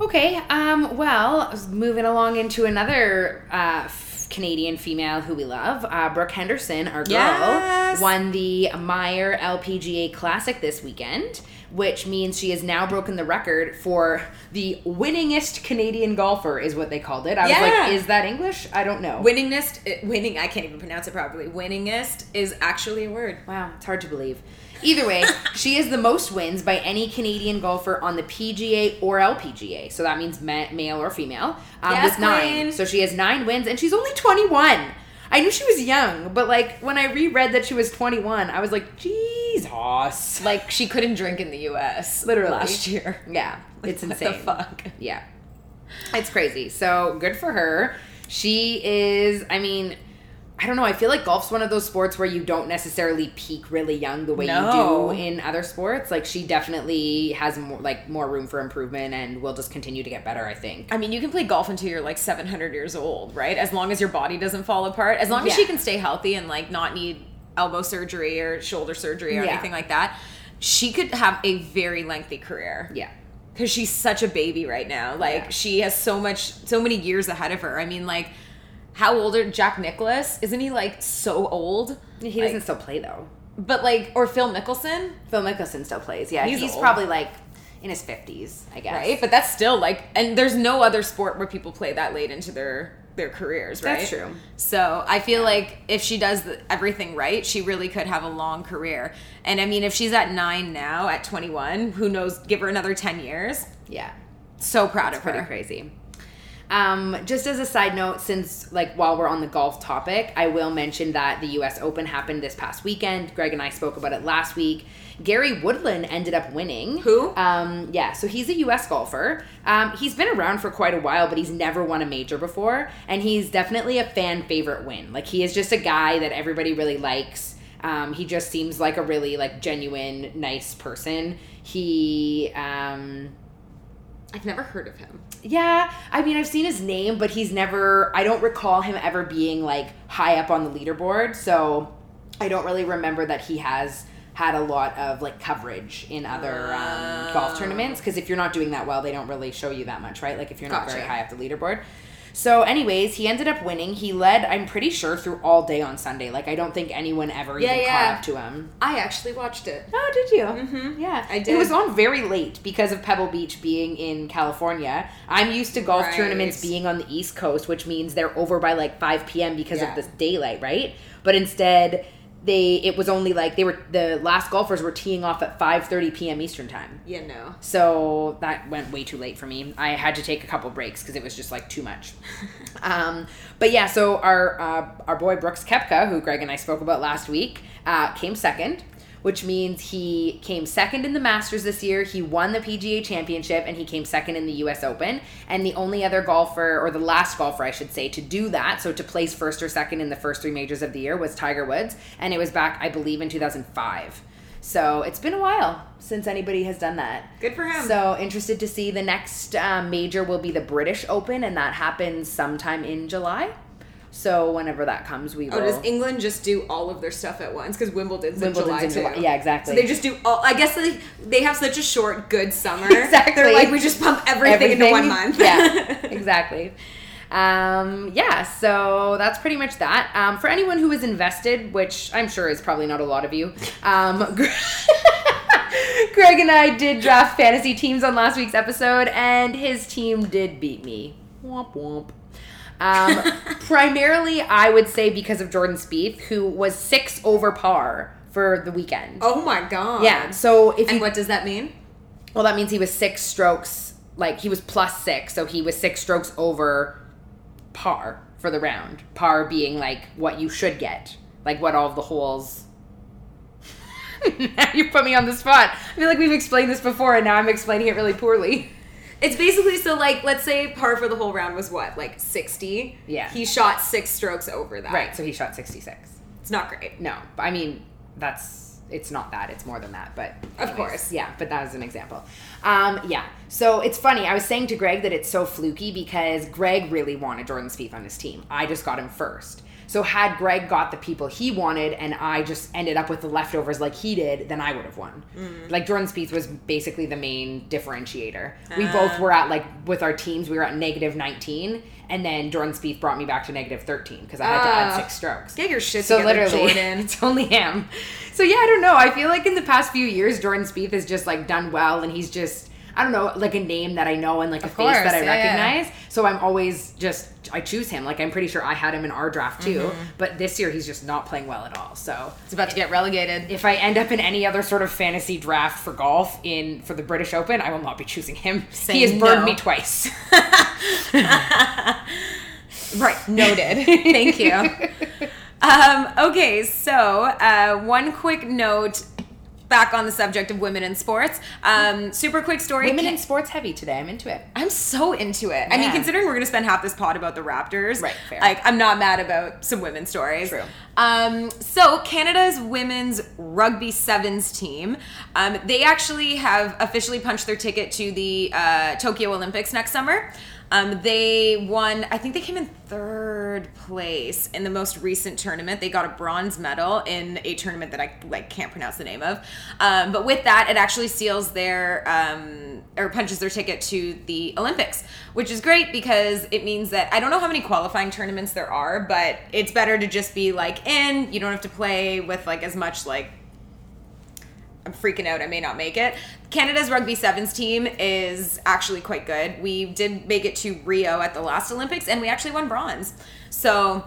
Speaker 3: Okay, um, well, moving along into another uh, f- Canadian female who we love, uh, Brooke Henderson, our girl,
Speaker 2: Yes.
Speaker 3: won the Meijer LPGA Classic this weekend, which means she has now broken the record for the winningest Canadian golfer, is what they called it. I was like, is that English? I don't know.
Speaker 2: Winningest, uh, winning. I can't even pronounce it properly. Winningest is actually a word.
Speaker 3: Wow, it's hard to believe. Either way, she is the most wins by any Canadian golfer on the PGA or LPGA. So that means ma- male or female. Um,
Speaker 2: Yes,
Speaker 3: with nine.
Speaker 2: queen.
Speaker 3: So she has nine wins, and she's only 21. I knew she was young, but like when I reread that she was 21, I was like, Jesus.
Speaker 2: Like she couldn't drink in the U.S.
Speaker 3: Literally.
Speaker 2: last year.
Speaker 3: Yeah, it's
Speaker 2: What
Speaker 3: insane.
Speaker 2: the fuck?
Speaker 3: Yeah. It's crazy. So good for her. She is, I mean, I don't know. I feel like golf's one of those sports where you don't necessarily peak really young the way
Speaker 2: No.
Speaker 3: you do in other sports. Like she definitely has more like more room for improvement and will just continue to get better, I think.
Speaker 2: I mean, you can play golf until you're like 700 years old, right? As long as your body doesn't fall apart, as long as
Speaker 3: Yeah.
Speaker 2: she can stay healthy and like not need elbow surgery or shoulder surgery or
Speaker 3: Yeah.
Speaker 2: anything like that, she could have a very lengthy career.
Speaker 3: Yeah.
Speaker 2: because she's such a baby right now. Like
Speaker 3: Yeah.
Speaker 2: she has so much, so many years ahead of her. I mean, like how old are Jack Nicklaus? Isn't he like so old?
Speaker 3: He
Speaker 2: Like,
Speaker 3: doesn't still play though.
Speaker 2: But like, or Phil Mickelson,
Speaker 3: Phil Mickelson still plays. Yeah,
Speaker 2: He's
Speaker 3: he's, probably like in his 50s, I guess.
Speaker 2: right? But that's still like, and there's no other sport where people play that late into their their careers, right?
Speaker 3: That's true.
Speaker 2: So I feel like if she does everything right, she really could have a long career. And I mean, if she's at nine now, at 21, who knows? Give her another 10 years.
Speaker 3: yeah.
Speaker 2: So proud of
Speaker 3: pretty
Speaker 2: her.
Speaker 3: crazy. Um, just as a side note, since like while we're on the golf topic, I will mention that the U.S. Open happened this past weekend. Greg and I spoke about it last week. Gary Woodland ended up winning.
Speaker 2: Who?
Speaker 3: Um, yeah, so he's a U.S. golfer. Um, he's been around for quite a while, but he's never won a major before, and he's definitely a fan favorite win. Like he is just a guy that everybody really likes. Um, he just seems like a really like genuine, nice person. He um,
Speaker 2: I've never heard of him.
Speaker 3: Yeah, I mean, I've seen his name, but he's never, I don't recall him ever being like high up on the leaderboard. So I don't really remember that he has had a lot of like coverage in other um, golf tournaments. Because if you're not doing that well, they don't really show you that much, right? Like if you're not very high up the leaderboard. So, anyways, he ended up winning. He led, I'm pretty sure, through all day on Sunday. Like, I don't think anyone ever
Speaker 2: Yeah,
Speaker 3: even
Speaker 2: yeah.
Speaker 3: caught up to him.
Speaker 2: I actually watched it.
Speaker 3: Oh, did you? Mm-hmm. Yeah,
Speaker 2: I did.
Speaker 3: It was on very late because of Pebble Beach being in California. I'm used to golf
Speaker 2: Right.
Speaker 3: tournaments being on the East Coast, which means they're over by like 5 p.m. because
Speaker 2: Yeah.
Speaker 3: of this daylight, right? But instead, they it was only like they were the last golfers were teeing off at 5:30 p.m. Eastern time.
Speaker 2: Yeah, no.
Speaker 3: So that went way too late for me. I had to take a couple breaks because it was just like too much. um, but yeah, so our uh, our boy Brooks Koepka, who Greg and I spoke about last week, uh, came second, which means he came second in the Masters this year. He won the PGA Championship and he came second in the U.S. Open. And the only other golfer, or the last golfer, I should say, to do that, so to place first or second in the first three majors of the year, was Tiger Woods, and it was back, I believe, in 2005. So it's been a while since anybody has done that.
Speaker 2: Good for him.
Speaker 3: So interested to see the next um, major will be the British Open, and that happens sometime in July. So whenever that comes, we will.
Speaker 2: Oh, does England just do all of their stuff at once? Because Wimbledon's,
Speaker 3: Wimbledon's
Speaker 2: in
Speaker 3: in
Speaker 2: July
Speaker 3: July.
Speaker 2: too.
Speaker 3: Yeah, exactly.
Speaker 2: So they just do all. I guess they they have such a short, good summer.
Speaker 3: Exactly.
Speaker 2: They're like we just pump everything, into one month.
Speaker 3: yeah, exactly. Um, yeah, so that's pretty much that. Um, for anyone who is invested, which I'm sure is probably not a lot of you, um, Greg and I did draft fantasy teams on last week's episode, and his team did beat me. Womp womp. Um, primarily, I would say because of Jordan Spieth, who was six over par for the weekend.
Speaker 2: oh my god.
Speaker 3: Yeah, so if
Speaker 2: And
Speaker 3: you
Speaker 2: what does that mean?
Speaker 3: well, that means he was six strokes, like he was plus six, so he was six strokes over par for the round. Par being like what you should get, like what all the holes. now you put me on the spot. I feel like we've explained this before, and now I'm explaining it really poorly.
Speaker 2: It's basically so like let's say par for the whole round was what like sixty.
Speaker 3: Yeah.
Speaker 2: He shot six strokes over that.
Speaker 3: Right, so he shot 66.
Speaker 2: It's not great.
Speaker 3: No, I mean, that's it's not that. It's more than that. But
Speaker 2: Of course.
Speaker 3: yeah. But that is an example. Um, yeah. So it's funny. I was saying to Greg that it's so fluky because Greg really wanted Jordan Spieth on his team. I just got him first. So had Greg got the people he wanted and I just ended up with the leftovers like he did, then I would have won. Like Jordan Spieth was basically the main differentiator. We both were at like with our teams, we were at negative 19 and then Jordan Spieth brought me back to negative 13 because I had to add
Speaker 2: Ah.
Speaker 3: six strokes.
Speaker 2: Get your shit
Speaker 3: So
Speaker 2: together,
Speaker 3: literally,
Speaker 2: Jordan.
Speaker 3: it's only him. So yeah, I don't know. I feel like in the past few years, Jordan Spieth has just like done well, and he's just I don't know, like a name that I know and like a face that I
Speaker 2: yeah, yeah.
Speaker 3: recognize. So I'm always just I choose him. Like I'm pretty sure I had him in our draft too,
Speaker 2: Mm-hmm.
Speaker 3: but this year he's just not playing well at all. So
Speaker 2: It's about to get relegated.
Speaker 3: if I end up in any other sort of fantasy draft for golf in for the British Open, I will not be choosing him.
Speaker 2: Say
Speaker 3: he has burned
Speaker 2: no.
Speaker 3: me twice.
Speaker 2: Right, noted. Thank you. Um, okay, so uh, one quick note back on the subject of women in sports. Um, super quick story.
Speaker 3: Women in sports heavy today. I'm into it.
Speaker 2: I'm so into it. I mean, considering we're going to spend half this pod about the Raptors,
Speaker 3: Right, fair.
Speaker 2: like, I'm not mad about some women's stories.
Speaker 3: True.
Speaker 2: Um, so, Canada's women's rugby sevens team, um, they actually have officially punched their ticket to the uh, Tokyo Olympics next summer. Um, they won, I think they came in third place in the most recent tournament. They got a bronze medal in a tournament that I like can't pronounce the name of. Um, but with that, it actually seals their um, or punches their ticket to the Olympics, which is great because it means that I don't know how many qualifying tournaments there are, but it's better to just be like in. You don't have to play with like as much like I'm freaking out. I may not make it. Canada's rugby sevens team is actually quite good. We did make it to Rio at the last Olympics, and we actually won bronze. So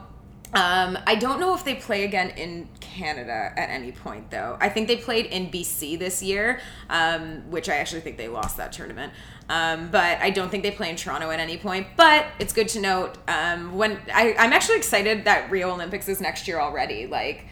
Speaker 2: um, I don't know if they play again in Canada at any point, though. I think they played in BC this year, um, which I actually think they lost that tournament. Um, but I don't think they play in Toronto at any point. But it's good to note um, when I, I'm actually excited that Rio Olympics is next year already. Like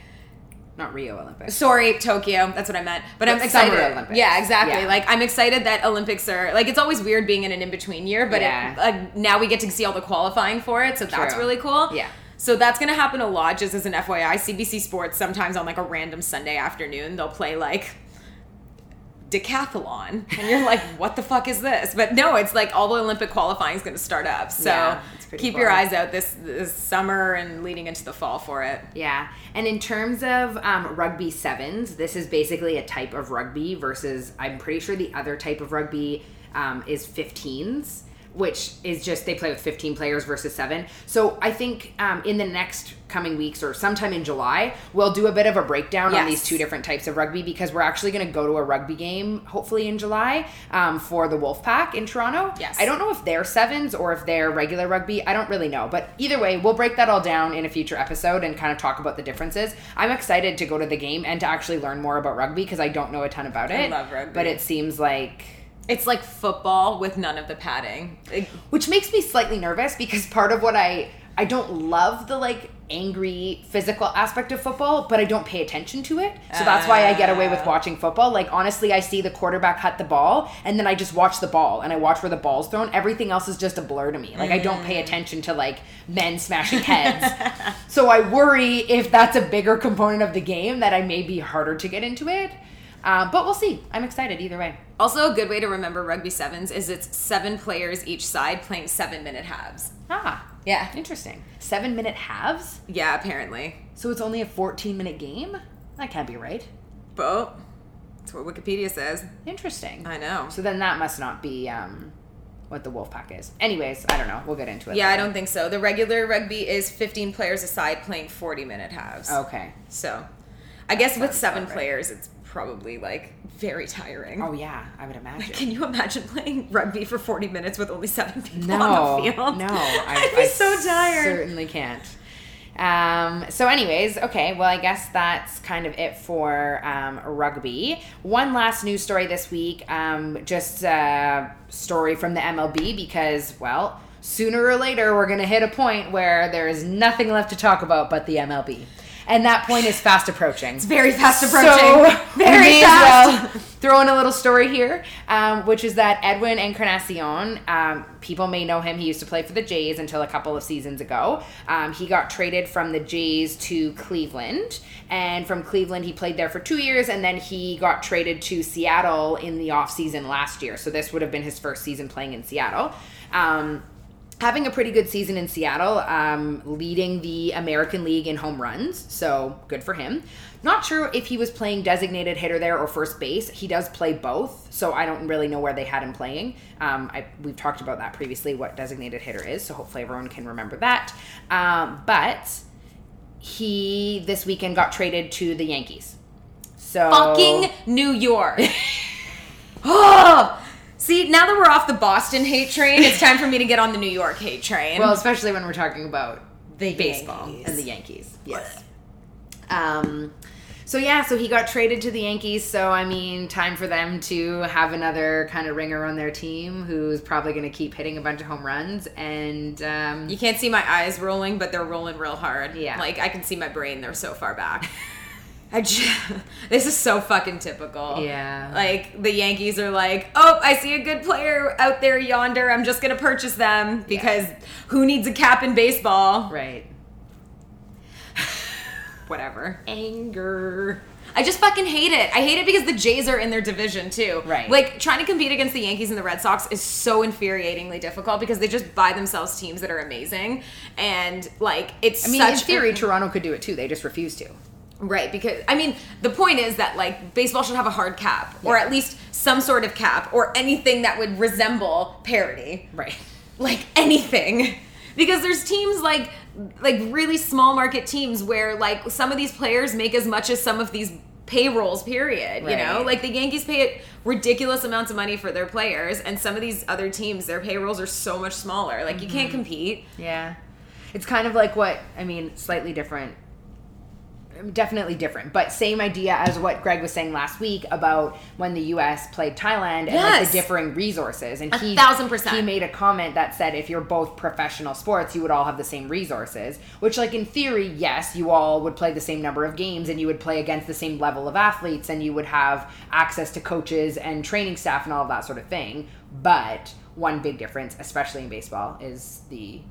Speaker 3: Not Rio Olympics.
Speaker 2: Sorry, Tokyo. That's what I meant. But, I'm excited.
Speaker 3: Summer Olympics.
Speaker 2: Yeah, exactly.
Speaker 3: Yeah.
Speaker 2: Like I'm excited that Olympics are like it's always weird being in an in between year, but
Speaker 3: Yeah.
Speaker 2: it, like now we get to see all the qualifying for it, so that's really cool.
Speaker 3: Yeah.
Speaker 2: So that's gonna happen a lot. Just as an FYI, CBC Sports sometimes on like a random Sunday afternoon they'll play like decathlon. And you're like what the fuck is this? But no it's like all the olympic qualifying is going to start up. So
Speaker 3: Yeah,
Speaker 2: keep
Speaker 3: cool.
Speaker 2: your eyes out this, this summer and leading into the fall for it.
Speaker 3: Yeah. And in terms of um, rugby sevens, this is basically a type of rugby versus I'm pretty sure the other type of rugby um, is 15s, which is just they play with 15 players versus seven. So I think um, in the next coming weeks or sometime in July, we'll do a bit of a breakdown on these two different types of rugby because we're actually going to go to a rugby game hopefully in July um, for the Wolfpack in Toronto.
Speaker 2: Yes.
Speaker 3: I don't know if they're sevens or if they're regular rugby. I don't really know. But either way, we'll break that all down in a future episode and kind of talk about the differences. I'm excited to go to the game and to actually learn more about rugby because I don't know a ton about it.
Speaker 2: love rugby.
Speaker 3: But it seems like.
Speaker 2: It's like football with none of the padding It-
Speaker 3: Which makes me slightly nervous because part of what I. I don't love the like angry physical aspect of football, but I don't pay attention to it. So that's why I get away with
Speaker 2: Ah.
Speaker 3: watching football. Like honestly, I see the quarterback cut the ball and then I just watch the ball and I watch where the ball's thrown. Everything else is just a blur to me. Like I don't
Speaker 2: Mm.
Speaker 3: pay attention to like men smashing heads. so I worry if that's a bigger component of the game that I may be harder to get into it. Um, but we'll see. I'm excited either way.
Speaker 2: Also, a good way to remember rugby sevens is it's seven players each side playing seven minute halves.
Speaker 3: Ah,
Speaker 2: Yeah.
Speaker 3: interesting. Seven minute halves.
Speaker 2: Yeah, apparently.
Speaker 3: So it's only a 14 minute game? That can't be right.
Speaker 2: But that's what Wikipedia says.
Speaker 3: Interesting.
Speaker 2: I know.
Speaker 3: So then that must not be um, what the Wolfpack is. Anyways, I don't know. We'll get into it.
Speaker 2: Yeah, I don't think so. The regular rugby is 15 players aside playing 40 minute halves.
Speaker 3: Okay.
Speaker 2: So I guess with seven players, it's probably like very tiring.
Speaker 3: Oh yeah, I would imagine.
Speaker 2: Can you imagine playing rugby for 40 minutes with only seven people
Speaker 3: no,
Speaker 2: on the field?
Speaker 3: no,
Speaker 2: I'd be
Speaker 3: I
Speaker 2: so tired.
Speaker 3: Certainly can't. Um, so, anyways, okay, well, I guess that's kind of it for um, rugby. One last news story this week, um, just a story from the MLB because, well, sooner or later we're going to hit a point where there is nothing left to talk about but the MLB. And that point is fast approaching.
Speaker 2: It's very fast
Speaker 3: So,
Speaker 2: approaching.
Speaker 3: we
Speaker 2: very fast.
Speaker 3: well throw in a little story here, um, which is that Edwin Encarnacion, um, people may know him. He used to play for the Jays until a couple of seasons ago. Um, he got traded from the Jays to Cleveland, and from Cleveland, he played there for two years, and then he got traded to Seattle in the offseason last year. So this would have been his first season playing in Seattle. Um, having a pretty good season in Seattle, um, leading the American League in home runs. So good for him. Not sure if he was playing designated hitter there or first base. He does play both, so I don't really know where they had him playing. Um, I, we've talked about that previously, what designated hitter is, so hopefully everyone can remember that. Um, but he this weekend got traded to the Yankees. So
Speaker 2: Fucking New York. oh. See, now that we're off the Boston hate train, it's time for me to get on the New York hate train.
Speaker 3: Well, especially when we're talking about
Speaker 2: The
Speaker 3: baseball
Speaker 2: Yankees.
Speaker 3: and the Yankees. Yes. Um. So yeah, so he got traded to the Yankees. So I mean, time for them to have another kind of ringer on their team, who's probably going to keep hitting a bunch of home runs. And um,
Speaker 2: you can't see my eyes rolling, but they're rolling real hard.
Speaker 3: Yeah.
Speaker 2: Like I can see my brain, they're so far back. I just, this is so fucking typical.
Speaker 3: Yeah.
Speaker 2: Like the Yankees are like, oh, I see a good player out there yonder. I'm just gonna purchase them because who needs a cap in baseball?
Speaker 3: right.
Speaker 2: Whatever.
Speaker 3: Anger.
Speaker 2: I just fucking hate it. I hate it because the Jays are in their division too.
Speaker 3: Right.
Speaker 2: Like trying to compete against the Yankees and the Red Sox is so infuriatingly difficult because they just buy themselves teams that are amazing, and like it's.
Speaker 3: I mean,
Speaker 2: such
Speaker 3: in theory,
Speaker 2: a-
Speaker 3: Toronto could do it too. They just refuse to.
Speaker 2: Right, because I mean, the point is that like baseball should have a hard cap, or at least some sort of cap, or anything that would resemble parity,
Speaker 3: Right.
Speaker 2: like anything, because there's teams like like really small market teams where like some of these players make as much as some of these payrolls. Period. You know, like the Yankees pay ridiculous amounts of money for their players, and some of these other teams, their payrolls are so much smaller. Like you can't mm-hmm. compete.
Speaker 3: Yeah. It's kind of like what, I mean, slightly different. Definitely different, but same idea as what Greg was saying last week about when the U.S. played Thailand and like the differing resources. And
Speaker 2: A
Speaker 3: he,
Speaker 2: thousand percent.
Speaker 3: he made a comment that said if you're both professional sports, you would all have the same resources. Which, like in theory, yes, you all would play the same number of games and you would play against the same level of athletes and you would have access to coaches and training staff and all of that sort of thing. But one big difference, especially in baseball, is the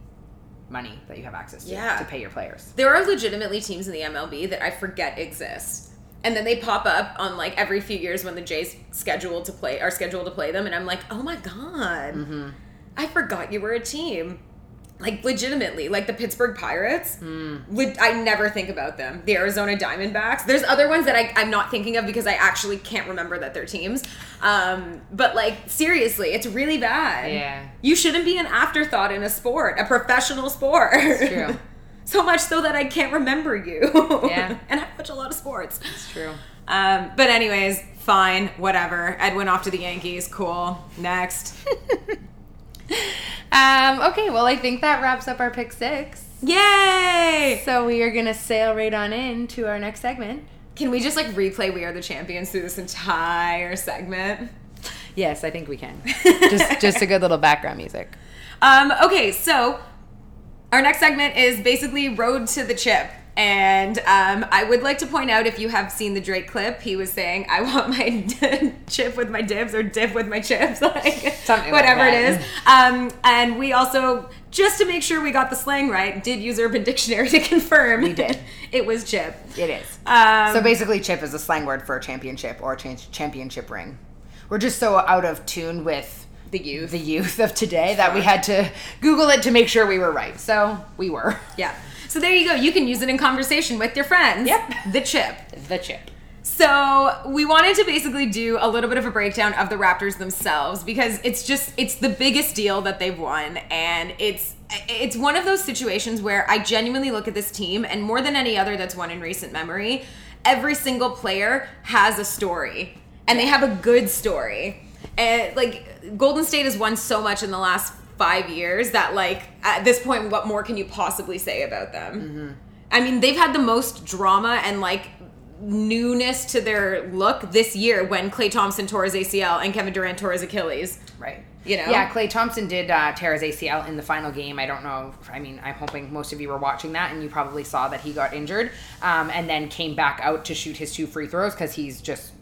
Speaker 3: money that you have access to
Speaker 2: Yeah.
Speaker 3: to pay your players.
Speaker 2: there are legitimately teams in the MLB that I forget exist. And then they pop up on like every few years when the Jays scheduled to play are scheduled to play them and I'm like, "Oh my god.
Speaker 3: Mm-hmm.
Speaker 2: I forgot you were a team." Like legitimately, like the Pittsburgh Pirates. Would I never think about them. The Arizona Diamondbacks. There's other ones that I, I'm not thinking of because I actually can't remember that they're teams. Um, but like seriously, it's really bad.
Speaker 3: Yeah.
Speaker 2: You shouldn't be an afterthought in a sport, a professional sport.
Speaker 3: It's true.
Speaker 2: so much so that I can't remember you.
Speaker 3: Yeah.
Speaker 2: and I watch a lot of sports.
Speaker 3: It's true.
Speaker 2: Um, but anyways, fine, whatever. Ed went off to the Yankees. Cool. Next.
Speaker 3: Um, okay, well, I think that wraps up our pick six.
Speaker 2: Yay!
Speaker 3: So we are gonna sail right on in to our next segment.
Speaker 2: Can we just like replay We Are the Champions through this entire segment?
Speaker 3: Yes, I think we can. just just a good little background music.
Speaker 2: Um, okay, so our next segment is basically Road to the Chip. And um, I would like to point out if you have seen the Drake clip, he was saying, I want my chip with my dibs or dip with my chips, like
Speaker 3: Something
Speaker 2: whatever it
Speaker 3: that.
Speaker 2: is. Um, and we also, just to make sure we got the slang right, did use Urban Dictionary to confirm.
Speaker 3: We did.
Speaker 2: it was chip.
Speaker 3: It is.
Speaker 2: Um,
Speaker 3: so basically, chip is a slang word for a championship or a cha- championship ring. We're just so out of tune with
Speaker 2: the youth.
Speaker 3: the youth of today that we had to Google it to make sure we were right. So we were.
Speaker 2: yeah. So there you go. You can use it in conversation with your friends.
Speaker 3: Yep.
Speaker 2: The chip.
Speaker 3: The chip.
Speaker 2: So we wanted to basically do a little bit of a breakdown of the Raptors themselves because it's just it's the biggest deal that they've won and it's it's one of those situations where I genuinely look at this team and more than any other that's won in recent memory, every single player has a story and they have a good story. And like Golden State has won so much in the last 5 years that like at this point what more can you possibly say about them? I mean, they've had the most drama and like newness to their look this year when Klay Thompson tore his ACL and Kevin Durant tore his Achilles.
Speaker 3: Right.
Speaker 2: You know?
Speaker 3: Yeah, Klay Thompson did uh, tear his ACL in the final game. I don't know. I mean, I'm hoping most of you were watching that and you probably saw that he got injured um, and then came back out to shoot his two free throws because he's just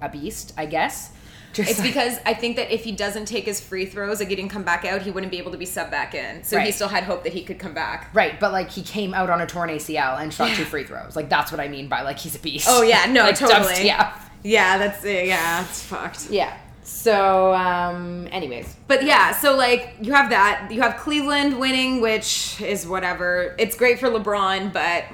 Speaker 3: a beast, I guess. Just
Speaker 2: It's
Speaker 3: like-
Speaker 2: because I think that if he doesn't take his free throws and he didn't come back out, he wouldn't be able to be sub back in. So he still had hope that he could come back.
Speaker 3: Right, but like he came out on a torn ACL and shot two free throws. Like that's what I mean by like he's a beast.
Speaker 2: Oh yeah, no,
Speaker 3: Like,
Speaker 2: totally.
Speaker 3: yeah.
Speaker 2: Yeah, that's it. Yeah, it's fucked.
Speaker 3: Yeah. So, um, anyways,
Speaker 2: But yeah, so like you have that. You have Cleveland winning, which is whatever. It's great for LeBron, but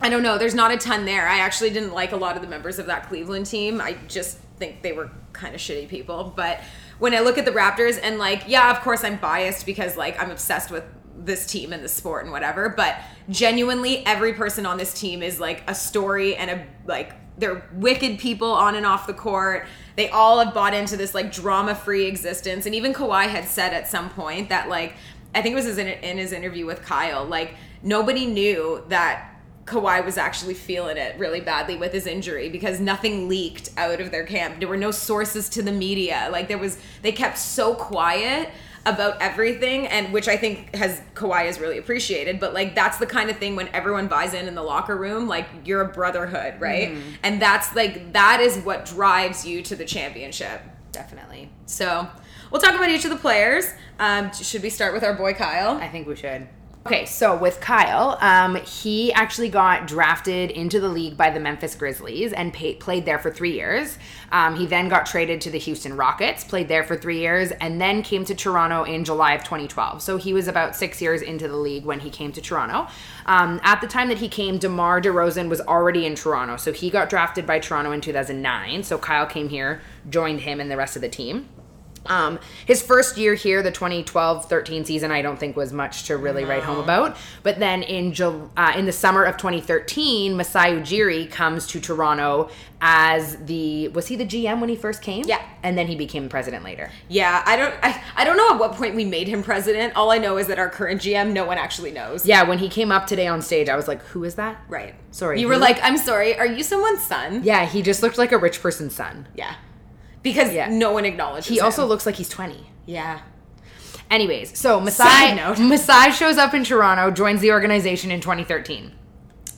Speaker 2: I don't know. There's not a ton there. I actually didn't like a lot of the members of that Cleveland team. I just think they were kind of shitty people. But when I look at the Raptors and like, yeah, of course I'm biased because like I'm obsessed with this team and the sport and whatever, but genuinely every person on this team is like a story and a like they're wicked people on and off the court. They all have bought into this like drama-free existence. And even Kawhi had said at some point that like I think it was in, in his interview with Kyle, like nobody knew that Kawhi was actually feeling it really badly with his injury because nothing leaked out of their camp. There were no sources to the media. Like there was they kept so quiet about everything and which I think has Kawhi has really appreciated. But like that's the kind of thing when everyone buys in in the locker room, like you're a brotherhood, right? And that's like that is what drives you to the championship.
Speaker 3: definitely.
Speaker 2: So we'll talk about each of the players. Um, should we start with our boy Kyle?
Speaker 3: I think we should. Okay, so with Kyle, um, he actually got drafted into the league by the Memphis Grizzlies and pay, played there for three years. Um, he then got traded to the Houston Rockets, played there for three years, and then came to Toronto in July of 2012. So he was about six years into the league when he came to Toronto. Um, at the time that he came, DeMar DeRozan was already in Toronto. So he got drafted by Toronto in 2009. So Kyle came here, joined him and the rest of the team. Um, his first year here, the 2012-13 season, I don't think was much to really write home about. But then in uh, in the summer of 2013, Masai Ujiri comes to Toronto as the was he the GM when he first came?
Speaker 2: Yeah.
Speaker 3: and then he became president later.
Speaker 2: Yeah, I don't I, I don't know at what point we made him president. All I know is that our current GM no one actually knows.
Speaker 3: Yeah, when he came up today on stage, I was like, "Who is that?"
Speaker 2: Right.
Speaker 3: Sorry,
Speaker 2: You were like, I'm sorry, are you someone's son?
Speaker 3: Yeah, he just looked like a rich person's son.
Speaker 2: Yeah. Because
Speaker 3: Yeah.
Speaker 2: no one acknowledges
Speaker 3: He also looks like he's 20.
Speaker 2: Yeah.
Speaker 3: Anyways, so Masai. Masai shows up in Toronto, joins the organization in 2013.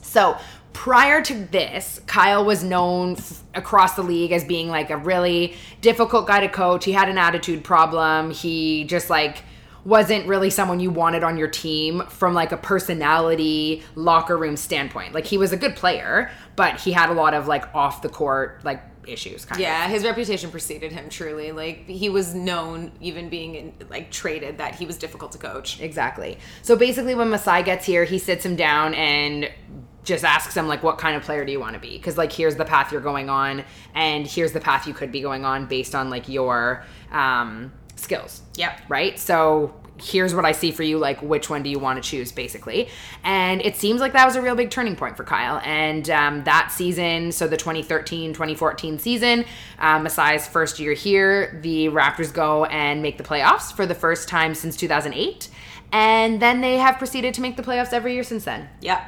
Speaker 3: So prior to this, Kyle was known f- across the league as being like a really difficult guy to coach. He had an attitude problem. He just like wasn't really someone you wanted on your team from like a personality locker room standpoint. Like he was a good player, but he had a lot of like off the court like issues kind of.
Speaker 2: Yeah, his reputation preceded him truly. Like he was known even being in, like traded that he was difficult to coach.
Speaker 3: Exactly. So basically, when Masai gets here, he sits him down and just asks him like, "What kind of player do you want to be?" Because like, here's the path you're going on, and here's the path you could be going on based on like your um, skills.
Speaker 2: Yep.
Speaker 3: Right. So here's what I see for you. Like, which one do you want to choose, basically? And it seems like that was a real big turning point for Kyle. And um, that season, so the 2013 2014 season, um, Masai's first year here, the Raptors go and make the playoffs for the first time since 2008. And then they have proceeded to make the playoffs every year since then.
Speaker 2: Yep.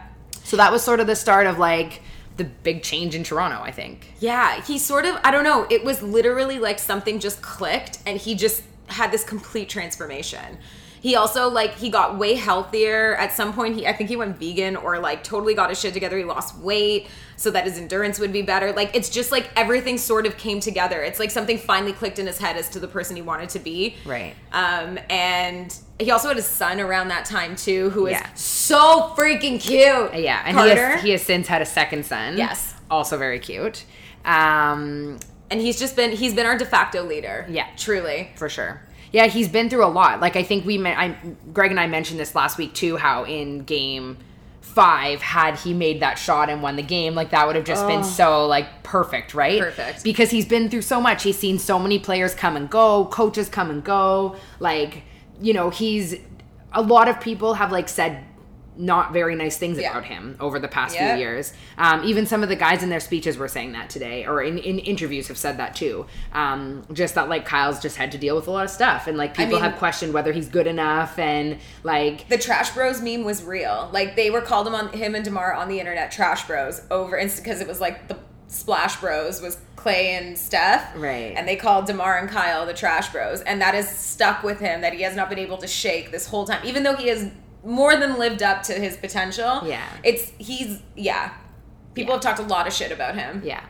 Speaker 3: So that was sort of the start of like the big change in Toronto, I think.
Speaker 2: Yeah, he sort of I don't know, it was literally like something just clicked and he just had this complete transformation. He also like he got way healthier at some point. He I think he went vegan or like totally got his shit together. He lost weight so that his endurance would be better. Like it's just like everything sort of came together. It's like something finally clicked in his head as to the person he wanted to be.
Speaker 3: Right.
Speaker 2: Um and he also had his son around that time too, who is
Speaker 3: Yeah.
Speaker 2: so freaking cute.
Speaker 3: Yeah, and he has, he has since had a second son.
Speaker 2: Yes.
Speaker 3: Also very cute. Um,
Speaker 2: and he's just been he's been our de facto leader.
Speaker 3: Yeah.
Speaker 2: Truly.
Speaker 3: for sure. Yeah, he's been through a lot. Like I think we, men- I, Greg and I mentioned this last week too. How in game five, had he made that shot and won the game, like that would have just been so like perfect, right?
Speaker 2: Perfect.
Speaker 3: Because he's been through so much. He's seen so many players come and go, coaches come and go. Like you know, he's a lot of people have like said not very nice things
Speaker 2: Yeah.
Speaker 3: about him over the past
Speaker 2: Yeah.
Speaker 3: few years. Um, even some of the guys in their speeches were saying that today, or in, in interviews have said that too. Um, just that like Kyle's just had to deal with a lot of stuff, and like people
Speaker 2: mean-
Speaker 3: have questioned whether he's good enough, and like
Speaker 2: the trash bros meme was real. Like they were called him on him and Demar on the internet trash bros over because it was like the splash bros was Klay and Steph.
Speaker 3: Right.
Speaker 2: And they called Demar and Kyle the trash bros. And that is stuck with him that he has not been able to shake this whole time. Even though he has more than lived up to his potential.
Speaker 3: Yeah.
Speaker 2: It's he's yeah. People
Speaker 3: Yeah.
Speaker 2: have talked a lot of shit about him.
Speaker 3: yeah.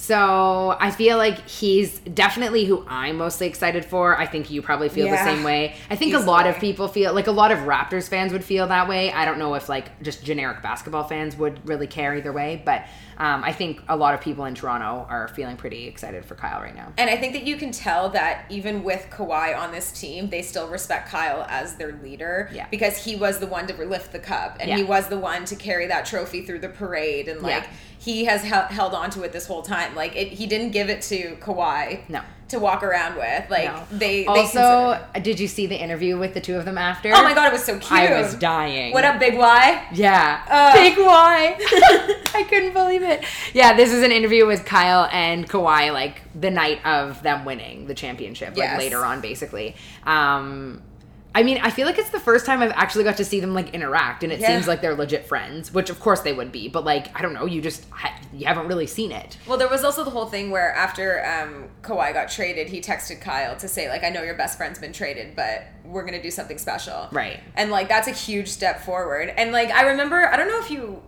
Speaker 3: So I feel like he's definitely who I'm mostly excited for. I think you probably feel
Speaker 2: Yeah.
Speaker 3: the same way. I think a lot of people feel like a lot of Raptors fans would feel that way. I don't know if like just generic basketball fans would really care either way, but um, I think a lot of people in Toronto are feeling pretty excited for Kyle right now.
Speaker 2: And I think that you can tell that even with Kawhi on this team, they still respect Kyle as their leader.
Speaker 3: Yeah.
Speaker 2: Because he was the one to lift the cup and he was the one to carry that trophy through the parade. And like,
Speaker 3: Yeah.
Speaker 2: He has hel- held on to it this whole time. Like, it, he didn't give it to Kawhi
Speaker 3: No.
Speaker 2: to walk around with. Like,
Speaker 3: No.
Speaker 2: they, they
Speaker 3: also, did you see the interview with the two of them after?
Speaker 2: Oh my god, it was so cute.
Speaker 3: I was dying.
Speaker 2: What up, Big Y?
Speaker 3: Yeah.
Speaker 2: Ugh.
Speaker 3: Big Y. I couldn't believe it. Yeah, this is an interview with Kyle and Kawhi, like the night of them winning the championship, like
Speaker 2: Yes.
Speaker 3: later on, basically. Um, I mean, I feel like it's the first time I've actually got to see them like interact, and it
Speaker 2: Yeah.
Speaker 3: seems like they're legit friends, which of course they would be. But like, I don't know, you just ha- you haven't really seen it.
Speaker 2: Well, there was also the whole thing where after um, Kawhi got traded, he texted Kyle to say like, "I know your best friend's been traded, but we're gonna do something special."
Speaker 3: Right.
Speaker 2: And like that's a huge step forward. And like I remember, I don't know if you,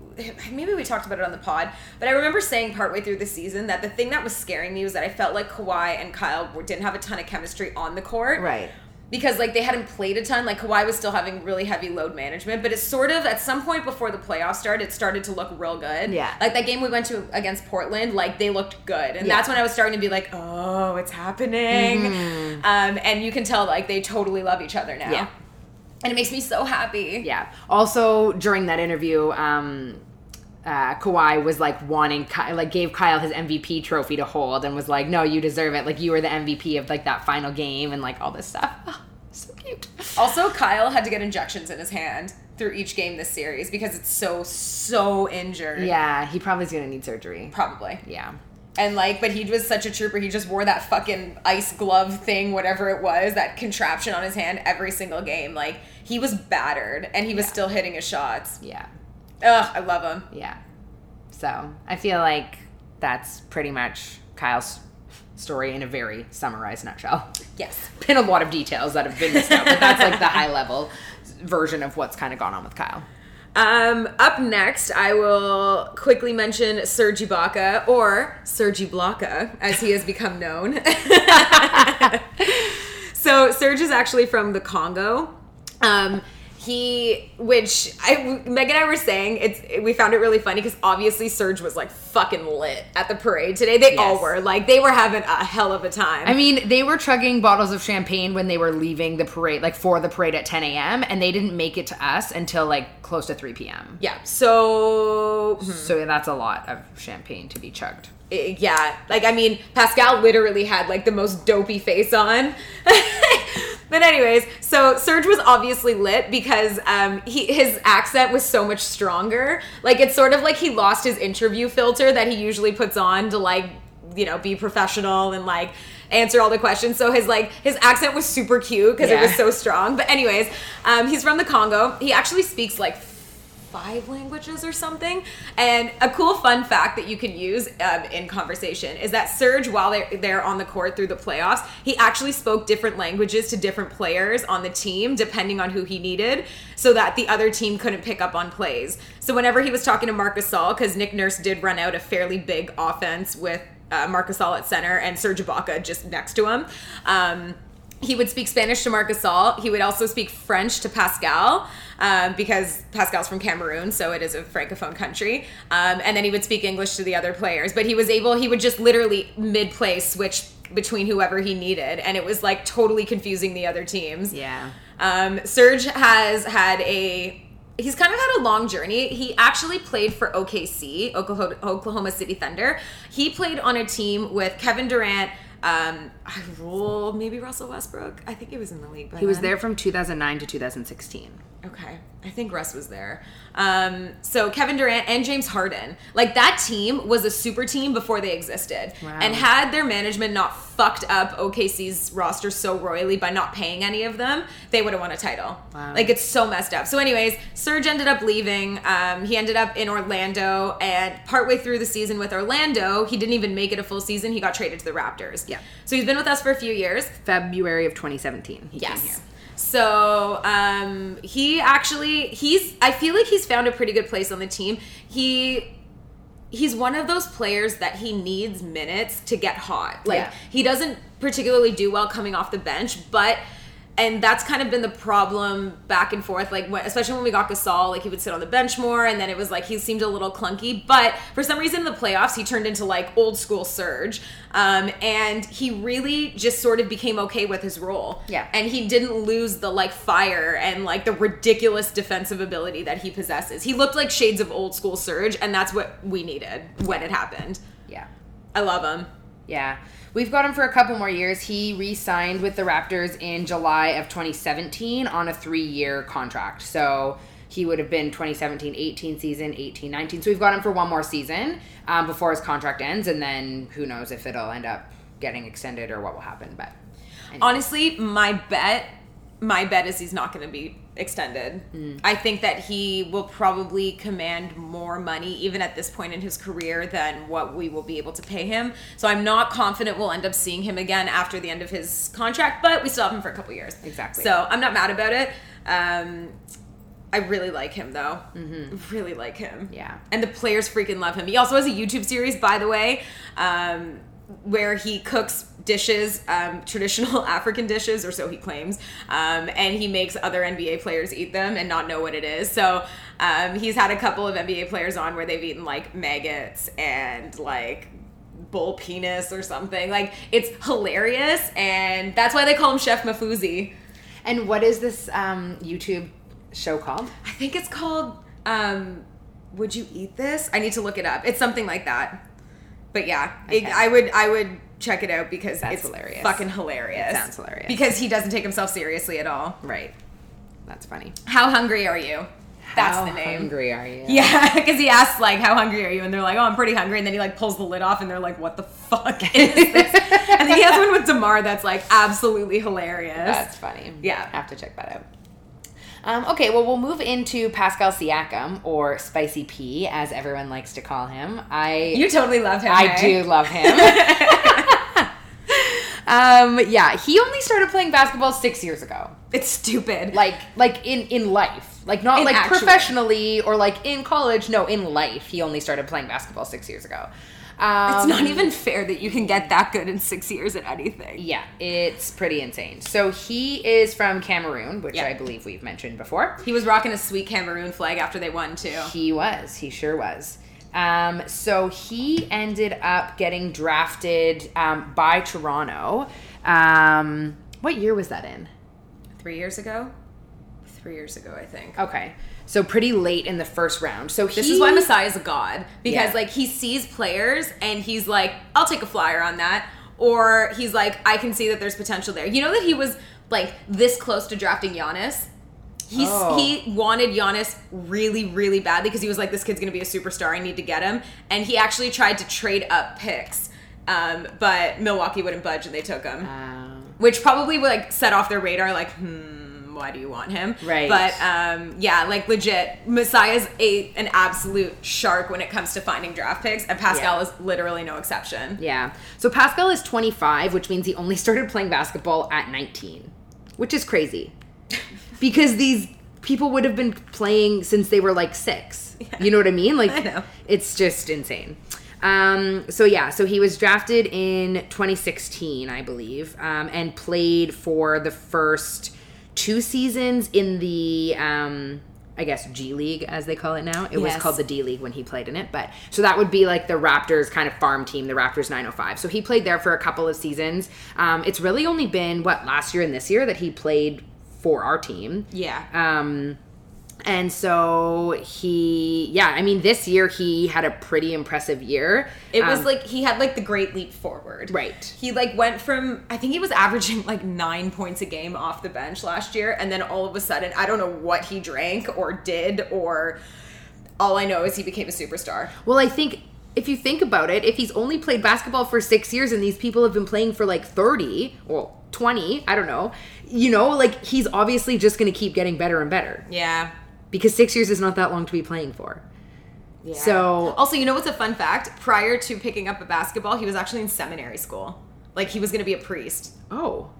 Speaker 2: maybe we talked about it on the pod, but I remember saying partway through the season that the thing that was scaring me was that I felt like Kawhi and Kyle didn't have a ton of chemistry on the court.
Speaker 3: Right.
Speaker 2: Because like they hadn't played a ton, like Kawhi was still having really heavy load management, but it's sort of at some point before the playoffs started, it started to look real good.
Speaker 3: Yeah.
Speaker 2: Like that game we went to against Portland, like they looked good, and
Speaker 3: Yeah.
Speaker 2: that's when I was starting to be like, oh, it's happening. Um, and you can tell like they totally love each other now.
Speaker 3: Mm-hmm. Yeah.
Speaker 2: And it makes me so happy.
Speaker 3: Yeah. Also, during that interview, um, uh, Kawhi was like wanting, Ky- like gave Kyle his MVP trophy to hold, and was like, "No, you deserve it. Like you were the MVP of like that final game, and like all this stuff." so cute.
Speaker 2: Also, Kyle had to get injections in his hand through each game this series because it's so so injured.
Speaker 3: Yeah, he probably is gonna need surgery.
Speaker 2: Probably.
Speaker 3: Yeah.
Speaker 2: And like, but he was such a trooper. He just wore that fucking ice glove thing, whatever it was, that contraption on his hand every single game. Like, he was battered and he was still hitting his shots.
Speaker 3: Yeah.
Speaker 2: Ugh, I love him.
Speaker 3: Yeah. So I feel like that's pretty much Kyle's story in a very summarized nutshell.
Speaker 2: Yes.
Speaker 3: Been a lot of details that have been missed out, but that's like the high level version of what's kind of gone on with Kyle.
Speaker 2: Um, up next, I will quickly mention Serge Ibaka, or Serge Ibaka, as he has become known. so Serge is actually from the Congo. Um, he, which I, Meg and I were saying, it's we found it really funny because obviously Serge was like fucking lit at the parade today. They all were like they were having a hell of a time.
Speaker 3: I mean, they were chugging bottles of champagne when they were leaving the parade, like for the parade at 10 a.m., and they didn't make it to us until like close to 3 p.m.
Speaker 2: yeah. So hmm.
Speaker 3: So that's a lot of champagne to be chugged.
Speaker 2: Yeah like i mean pascal literally had like the most dopey face on. But anyways so serge was obviously lit because um he his accent was so much stronger. Like it's sort of like he lost his interview filter that he usually puts on to like you know be professional and like answer all the questions. So his like his accent was super cute because it was so strong. But anyways um he's from the congo. He actually speaks like five languages or something. And a cool fun fact that you can use um, in conversation is that Serge, while they're, they're on the court through the playoffs, he actually spoke different languages to different players on the team, depending on who he needed, so that the other team couldn't pick up on plays. So whenever he was talking to Marcus Gasol, because Nick Nurse did run out a fairly big offense with uh, Marcus Gasol at center and Serge Ibaka just next to him. Um, he would speak Spanish to Marcus Gasol. He would also speak French to Pascal um, because Pascal's from Cameroon, so it is a francophone country. Um, and then he would speak English to the other players. But he was able, he would just literally mid play switch between whoever he needed, and it was like totally confusing the other teams.
Speaker 3: Yeah.
Speaker 2: Um, Serge has had a. He's kind of had a long journey. He actually played for OKC, Oklahoma, City Thunder. He played on a team with Kevin Durant, um, I roll maybe Russell Westbrook. I think he was in the league.
Speaker 3: He was there from 2009 to 2016.
Speaker 2: Okay. I think Russ was there. Um, so Kevin Durant and James Harden, like that team was a super team before they existed.
Speaker 3: Wow.
Speaker 2: And had their management not fucked up OKC's roster so royally by not paying any of them, they would have won a title.
Speaker 3: Wow.
Speaker 2: Like it's so messed up. So, anyways, Serge ended up leaving. Um, he ended up in Orlando, and partway through the season with Orlando, he didn't even make it a full season. He got traded to the Raptors.
Speaker 3: Yeah.
Speaker 2: So he's been with us for a few years.
Speaker 3: February of 2017. He came here.
Speaker 2: Yes. So um, he actually he's I feel like he's found a pretty good place on the team. He he's one of those players that he needs minutes to get hot. Like
Speaker 3: Yeah.
Speaker 2: he doesn't particularly do well coming off the bench, but and that's kind of been the problem back and forth. Like when, especially when we got Gasol, like he would sit on the bench more, and then it was like he seemed a little clunky. But for some reason, in the playoffs, he turned into like old school Serge, um, and he really just sort of became okay with his role.
Speaker 3: Yeah.
Speaker 2: and he didn't lose the like fire and like the ridiculous defensive ability that he possesses. He looked like shades of old school Serge, and that's what we needed when it happened.
Speaker 3: Yeah.
Speaker 2: I love him.
Speaker 3: Yeah. We've got him for a couple more years. He re signed with the Raptors in July of 2017 on a three year contract. So he would have been 2017 18 season, 18 19. So we've got him for one more season um, before his contract ends. And then who knows if it'll end up getting extended or what will happen. But
Speaker 2: Honestly, my bet, my bet is he's not going to be extended. I think that he will probably command more money, even at this point in his career, than what we will be able to pay him. So I'm not confident we'll end up seeing him again after the end of his contract, but we still have him for a couple years.
Speaker 3: Exactly.
Speaker 2: So I'm not mad about it. Um, I really like him though. Really like him.
Speaker 3: Yeah.
Speaker 2: And the players freaking love him. He also has a YouTube series, by the way, um, where he cooks dishes, um, traditional African dishes, or so he claims, um, and he makes other NBA players eat them and not know what it is. So um, he's had a couple of NBA players on where they've eaten like maggots and like bull penis or something. Like it's hilarious, and that's why they call him Chef Mafuzi.
Speaker 3: And what is this um, YouTube show called?
Speaker 2: I think it's called um Would You Eat This? I need to look it up. It's something like that. But yeah, it, I would I would check it out because
Speaker 3: That's
Speaker 2: it's
Speaker 3: hilarious.
Speaker 2: Fucking hilarious.
Speaker 3: It sounds hilarious.
Speaker 2: Because he doesn't take himself seriously at all.
Speaker 3: Right. That's funny.
Speaker 2: How hungry are you? That's
Speaker 3: How
Speaker 2: the name.
Speaker 3: How hungry are you?
Speaker 2: Yeah, because he asks like, "How hungry are you?" and they're like, "Oh, I'm pretty hungry." And then he like pulls the lid off, and they're like, "What the fuck is this?" and then he has one with Demar that's like absolutely hilarious.
Speaker 3: That's funny.
Speaker 2: Yeah.
Speaker 3: Have to check that out. Um, okay, well, we'll move into Pascal Siakam, or Spicy P, as everyone likes to call him. I
Speaker 2: you totally love him.
Speaker 3: I
Speaker 2: hey?
Speaker 3: do love him. um, yeah, he only started playing basketball six years ago.
Speaker 2: It's stupid.
Speaker 3: Like, like in in life, like not
Speaker 2: In
Speaker 3: like
Speaker 2: actual-
Speaker 3: professionally or like in college. No, in life, he only started playing basketball six years ago. Um,
Speaker 2: It's not even fair that you can get that good in six years at anything.
Speaker 3: Yeah, it's pretty insane. So he is from Cameroon, which
Speaker 2: Yeah.
Speaker 3: I believe we've mentioned before.
Speaker 2: He was rocking a sweet Cameroon flag after they won too.
Speaker 3: He was. He sure was. Um, so he ended up getting drafted um, by Toronto. Um, what year was that in?
Speaker 2: Three years ago? Three years ago, I think.
Speaker 3: Okay, so pretty late in the first round. So
Speaker 2: This is why Masai's a god. Because
Speaker 3: Yeah.
Speaker 2: like he sees players and he's like, I'll take a flyer on that. Or he's like, I can see that there's potential there. You know that he was like this close to drafting Giannis? He's,
Speaker 3: Oh.
Speaker 2: He wanted Giannis really, really badly because he was like, this kid's gonna be a superstar. I need to get him. And he actually tried to trade up picks. Um, but Milwaukee wouldn't budge and they took him.
Speaker 3: Um,
Speaker 2: which probably would like set off their radar like hmm why do you want him
Speaker 3: Right.
Speaker 2: but um yeah like legit Masai's a an absolute shark when it comes to finding draft picks and pascal
Speaker 3: Yeah.
Speaker 2: is literally no exception
Speaker 3: yeah. So Pascal is 25, which means he only started playing basketball at 19, which is crazy. because these people would have been playing since they were like six. You know what I mean? Like,
Speaker 2: I know.
Speaker 3: it's just insane. Um, so yeah, so he was drafted in 2016, I believe, um, and played for the first two seasons in the, um, I guess G League as they call it now. It was called the D League when he played in it, but so that would be like the Raptors kind of farm team, the Raptors 905. So he played there for a couple of seasons. Um, it's really only been what last year and this year that he played for our team.
Speaker 2: yeah
Speaker 3: Um, and so he, yeah, I mean, this year he had a pretty impressive year.
Speaker 2: it was
Speaker 3: Um,
Speaker 2: like he had like the great leap forward
Speaker 3: Right.
Speaker 2: he like went from i think he was averaging like nine points a game off the bench last year and then all of a sudden i don't know what he drank or did or all i know is he became a superstar
Speaker 3: well, I think if you think about it, if he's only played basketball for six years and these people have been playing for like 30, well, 20, I don't know, you know, like he's obviously just going to keep getting better and better
Speaker 2: yeah
Speaker 3: because six years is not that long to be playing for.
Speaker 2: Yeah.
Speaker 3: So-
Speaker 2: also, you know what's a fun fact? Prior to picking up a basketball, he was actually in seminary school. Like he was going to be a priest.
Speaker 3: Oh,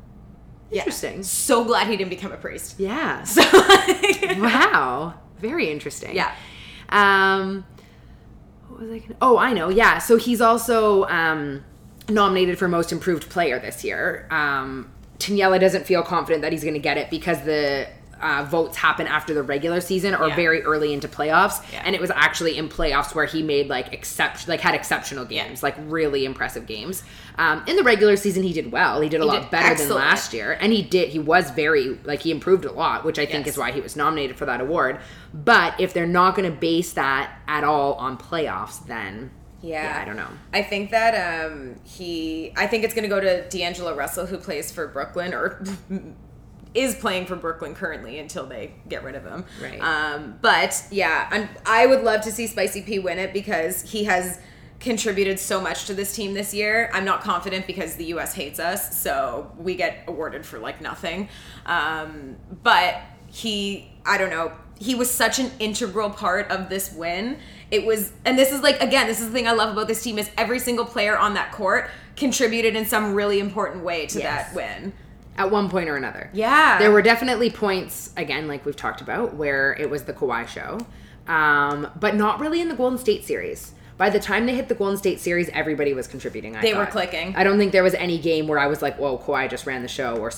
Speaker 3: interesting.
Speaker 2: So glad he didn't become a priest.
Speaker 3: Yeah.
Speaker 2: So,
Speaker 3: wow. Very interesting.
Speaker 2: Yeah.
Speaker 3: Um, was I gonna? Oh, I know. Yeah. So he's also um, nominated for most improved player this year. Um, Daniela doesn't feel confident that he's going to get it because the uh, votes happen after the regular season or
Speaker 2: Yeah.
Speaker 3: very early into playoffs,
Speaker 2: Yeah.
Speaker 3: and it was actually in playoffs where he made like except like had exceptional games, like really impressive games. Um, in the regular season, he did well. He did a
Speaker 2: He
Speaker 3: lot
Speaker 2: did
Speaker 3: better than last year, and he did. He was very like he improved a lot, which I think
Speaker 2: Yes.
Speaker 3: is why he was nominated for that award. But if they're not going to base that at all on playoffs, then
Speaker 2: Yeah.
Speaker 3: I don't know.
Speaker 2: I think that um he I think it's going to go to D'Angelo Russell who plays for Brooklyn or is playing for Brooklyn currently until they get rid of him.
Speaker 3: Right.
Speaker 2: Um but yeah, I'm, I would love to see Spicy P win it because he has contributed so much to this team this year. I'm not confident because the US hates us, so we get awarded for like nothing. Um but he I don't know, he was such an integral part of this win. It was and this is like again, this is the thing I love about this team is every single player on that court contributed in some really important way to
Speaker 3: Yes.
Speaker 2: that win.
Speaker 3: At one point or another.
Speaker 2: Yeah.
Speaker 3: There were definitely points, again, like we've talked about, where it was the Kawhi show, um, but not really in the Golden State series. By the time they hit the Golden State series, everybody was contributing. I
Speaker 2: They were clicking.
Speaker 3: I don't think there was any game where I was like, "Whoa, Kawhi just ran the show," or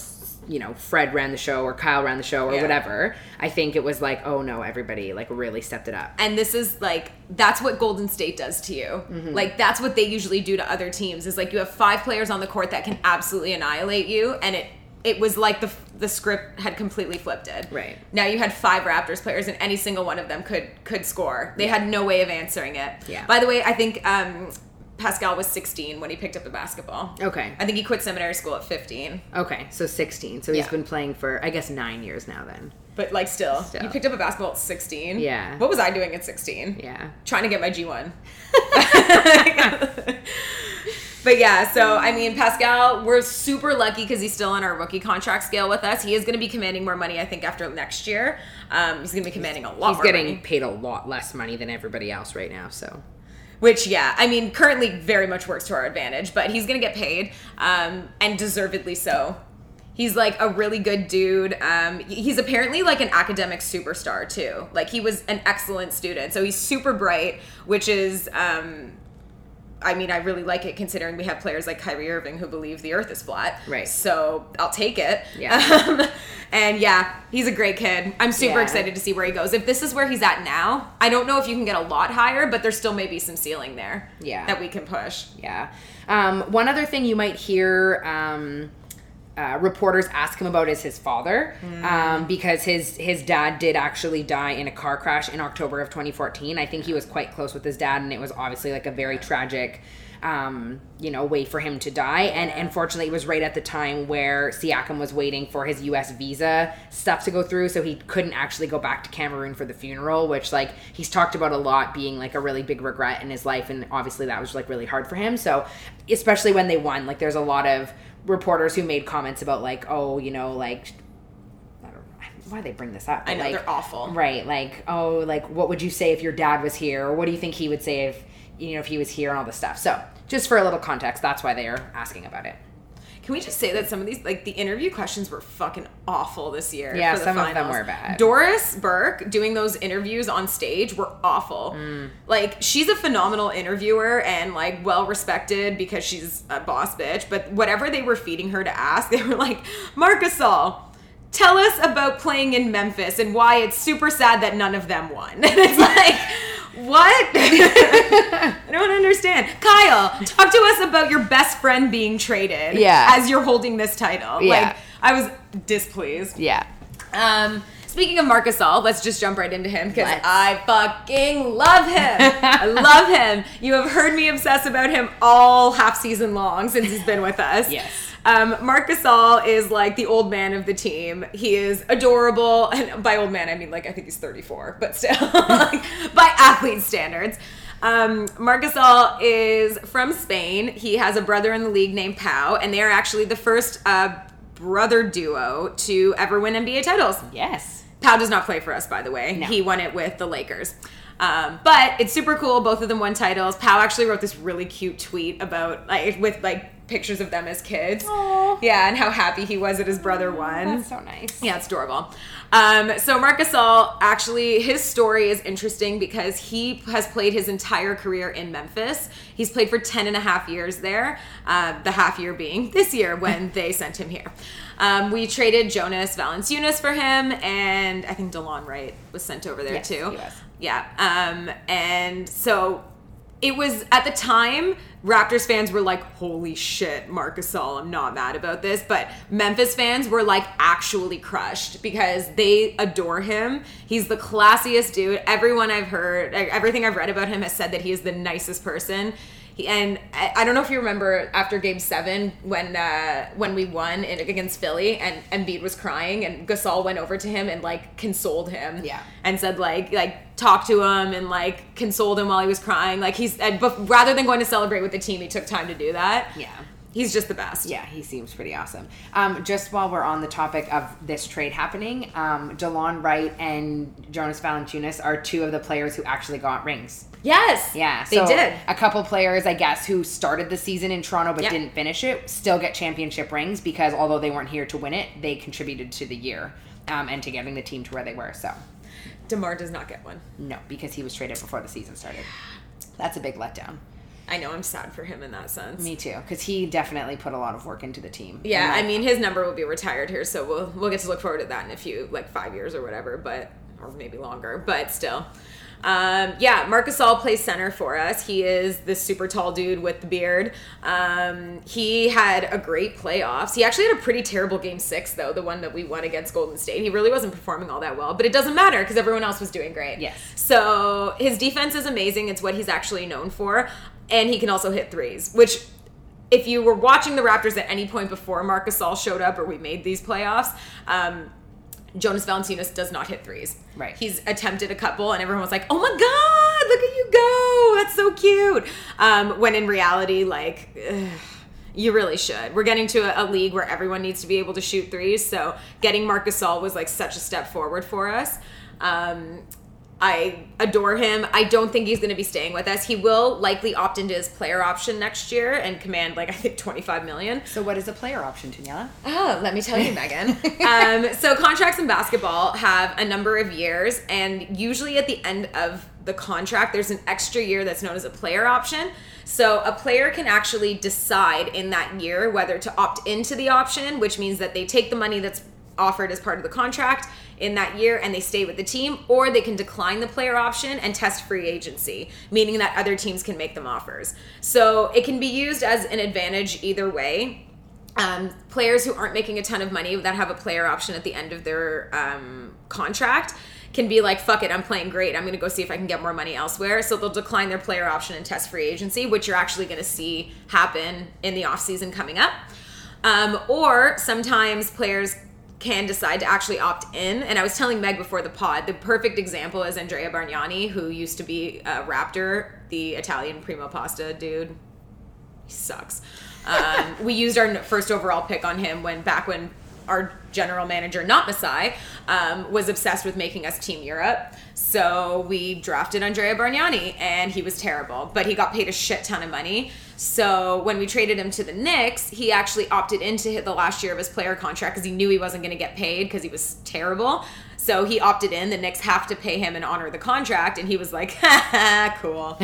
Speaker 3: you know, Fred ran the show, or Kyle ran the show, or
Speaker 2: Yeah.
Speaker 3: whatever. I think it was like, "Oh no, everybody like really stepped it up."
Speaker 2: and this is like that's what golden state does to you
Speaker 3: Mm-hmm.
Speaker 2: like that's what they usually do to other teams is like you have five players on the court that can absolutely annihilate you and it it was like the the script had completely flipped it
Speaker 3: Right.
Speaker 2: now you had five raptors players and any single one of them could could score they had no way of answering it
Speaker 3: Yeah.
Speaker 2: by the way i think um pascal was 16 when he picked up the basketball
Speaker 3: Okay.
Speaker 2: i think he quit seminary school at 15
Speaker 3: Okay, so 16. So he's been playing for I guess 9 years now then.
Speaker 2: but like still,
Speaker 3: Still.
Speaker 2: you picked up a basketball at 16
Speaker 3: Yeah.
Speaker 2: what was i doing at 16
Speaker 3: Yeah.
Speaker 2: trying to get my G1. but yeah, so I mean, Pascal, we're super lucky because he's still on our rookie contract scale with us. He is going to be commanding more money, I think, after next year. Um, he's going to be commanding a lot
Speaker 3: He's getting
Speaker 2: money.
Speaker 3: paid a lot less money than everybody else right now, so
Speaker 2: Which, yeah, I mean, currently very much works to our advantage, but he's going to get paid, um, and deservedly so. He's like a really good dude. Um, he's apparently like an academic superstar too. Like he was an excellent student, so he's super bright, which is, um, I mean, I really like it considering we have players like Kyrie Irving who believe the Earth is flat.
Speaker 3: Right.
Speaker 2: So I'll take it.
Speaker 3: Yeah.
Speaker 2: Um, and yeah, he's a great kid. I'm super
Speaker 3: Yeah.
Speaker 2: excited to see where he goes. If this is where he's at now, I don't know if you can get a lot higher, but there still may be some ceiling there.
Speaker 3: Yeah.
Speaker 2: That we can push.
Speaker 3: Yeah. Um, one other thing you might hear um, uh, reporters ask him about is his father, um, because his his dad did actually die in a car crash in October of 2014. I think he was quite close with his dad, and it was obviously like a very tragic. Um, you know, way for him to die, and unfortunately, it was right at the time where Siakam was waiting for his U.S. visa stuff to go through, so he couldn't actually go back to Cameroon for the funeral, which like he's talked about a lot being like a really big regret in his life, and obviously that was like really hard for him. So, especially when they won, like there's a lot of reporters who made comments about like, oh, you know, like I don't know why they bring this up.
Speaker 2: I know,
Speaker 3: like,
Speaker 2: they're awful.
Speaker 3: Right, like oh, like what would you say if your dad was here, or what do you think he would say if you know if he was here and all this stuff. So, just for a little context, that's why they are asking about it.
Speaker 2: Can we just say that some of these, like the interview questions, were fucking awful this year?
Speaker 3: Yeah,
Speaker 2: for the
Speaker 3: some of them were bad.
Speaker 2: Doris Burke doing those interviews on stage were awful.
Speaker 3: Mm.
Speaker 2: Like she's a phenomenal interviewer and like well respected because she's a boss bitch. But whatever they were feeding her to ask, they were like, Marc Gasol Tell us about playing in Memphis and why it's super sad that none of them won. And it's like, what? I don't understand. Kyle, talk to us about your best friend being traded
Speaker 3: Yeah.
Speaker 2: as you're holding this title.
Speaker 3: Yeah.
Speaker 2: Like, I was displeased.
Speaker 3: Yeah.
Speaker 2: Um, speaking of Marc Gasol, let's just jump right into him because I fucking love him. I love him. You have heard me obsess about him all half season long since he's been with us.
Speaker 3: Yes.
Speaker 2: Um, Marc Gasol is like the old man of the team. He is adorable, and by old man I mean like I think he's 34, but still, like, by athlete standards. Um, Marc Gasol is from Spain. He has a brother in the league named Pau, and they are actually the first uh, brother duo to ever win NBA titles.
Speaker 3: Yes.
Speaker 2: Pau does not play for us, by the way.
Speaker 3: No.
Speaker 2: He won it with the Lakers. Um, but it's super cool. Both of them won titles. Pau actually wrote this really cute tweet about like with like pictures of them as kids.
Speaker 3: Aw.
Speaker 2: Yeah, and how happy he was that his brother won.
Speaker 3: That's so nice.
Speaker 2: Yeah, it's adorable. Um, so Marc Gasol, actually, his story is interesting because he has played his entire career in Memphis. He's played for 10 and a half years there, uh, the half year being this year when they sent him here. Um, we traded Jonas Valanciunas for him, and I think DeLon Wright was sent over there
Speaker 3: Yes,
Speaker 2: too. Yeah. Um, and so it was at the time Raptors fans were like, "Holy shit, Marc Gasol! I'm not mad about this." But Memphis fans were like actually crushed because they adore him. He's the classiest dude. Everyone I've heard, everything I've read about him has said that he is the nicest person. He, and I, I don't know if you remember after Game Seven when uh, when we won in, against Philly and Embiid was crying and Gasol went over to him and like consoled him
Speaker 3: Yeah.
Speaker 2: and said like like talked to him and like consoled him while he was crying. Like he's and, but rather than going to celebrate with the team, he took time to do that.
Speaker 3: Yeah.
Speaker 2: he's just the best.
Speaker 3: Yeah, he seems pretty awesome. Um, just while we're on the topic of this trade happening, um, Delon Wright and Jonas Valanciunas are two of the players who actually got rings.
Speaker 2: Yes.
Speaker 3: Yeah,
Speaker 2: they
Speaker 3: so
Speaker 2: did.
Speaker 3: A couple players, I guess, who started the season in Toronto but didn't finish it, still get championship rings because although they weren't here to win it, they contributed to the year um, and to getting the team to where they were. So
Speaker 2: Demar does not get one.
Speaker 3: no, because he was traded before the season started. That's a big letdown.
Speaker 2: I know I'm sad for him in that sense.
Speaker 3: Me too, because he definitely put a lot of work into the team.
Speaker 2: Yeah, I mean his number will be retired here, so we'll we'll get to look forward to that in a few like five years or whatever, but or maybe longer, but still. Um, yeah, Marc Gasol plays center for us. He is this super tall dude with the beard. Um, he had a great playoffs. He actually had a pretty terrible game six though, the one that we won against Golden State. He really wasn't performing all that well, but it doesn't matter because everyone else was doing great.
Speaker 3: Yes.
Speaker 2: So his defense is amazing. It's what he's actually known for, and he can also hit threes, which if you were watching the Raptors at any point before Marc Gasol showed up or we made these playoffs, um, Jonas Valanciunas does not hit threes.
Speaker 3: Right.
Speaker 2: He's attempted a couple, and everyone was like, "Oh my god, look at you go! That's so cute." Um, when in reality, like. ugh, you really should. We're getting to a, a league where everyone needs to be able to shoot threes, so getting Marc Gasol was like such a step forward for us. Um, I adore him. I don't think he's going to be staying with us. He will likely opt into his player option next year and command like I think 25 million.
Speaker 3: So what is a player option, Daniela?
Speaker 2: Oh, let me tell you, Megan. um, so contracts in basketball have a number of years, and usually at the end of the contract, there's an extra year that's known as a player option. So a player can actually decide in that year whether to opt into the option, which means that they take the money that's offered as part of the contract in that year and they stay with the team, or they can decline the player option and test free agency, meaning that other teams can make them offers. So it can be used as an advantage either way um, players who aren't making a ton of money that have a player option at the end of their um, contract can be like, fuck it, I'm playing great. I'm going to go see if I can get more money elsewhere. So they'll decline their player option and test free agency, which you're actually going to see happen in the offseason coming up. Um, or sometimes players can decide to actually opt in. And I was telling Meg before the pod, the perfect example is Andrea Bargnani, who used to be a Raptor, the Italian primo pasta dude he sucks. Um, we used our first overall pick on him when back when our general manager, not Masai, um, was obsessed with making us Team Europe. So we drafted Andrea Bargnani, and he was terrible, but he got paid a shit ton of money. So when we traded him to the Knicks, he actually opted into hit the last year of his player contract because he knew he wasn't going to get paid because he was terrible. So he opted in. The Knicks have to pay him and honor the contract, and he was like, "Ha ha, cool."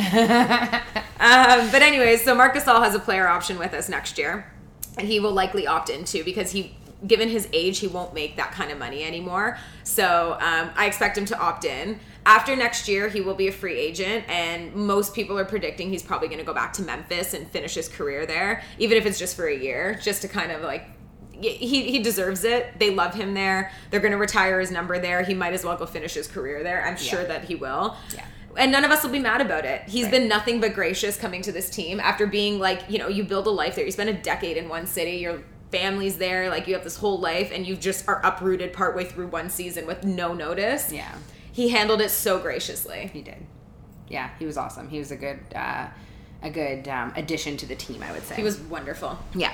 Speaker 2: Um, but anyways, so Marc Gasol has a player option with us next year, and he will likely opt into because he, given his age, he won't make that kind of money anymore. So um, I expect him to opt in. After next year, he will be a free agent, and most people are predicting he's probably going to go back to Memphis and finish his career there, even if it's just for a year, just to kind of like. He, he deserves it. They love him there. They're going to retire his number there. He might as well go finish his career there. I'm sure that he will
Speaker 3: Yeah.
Speaker 2: and none of us will be mad about it. He's
Speaker 3: Right.
Speaker 2: been nothing but gracious coming to this team after being like, you know, you build a life there. You spend a decade in one city. Your family's there. Like you have this whole life, and you just are uprooted partway through one season with no notice.
Speaker 3: Yeah.
Speaker 2: He handled it so graciously.
Speaker 3: He did. Yeah, he was awesome. He was a good, uh, a good um, addition to the team. I would say
Speaker 2: He was wonderful.
Speaker 3: Yeah.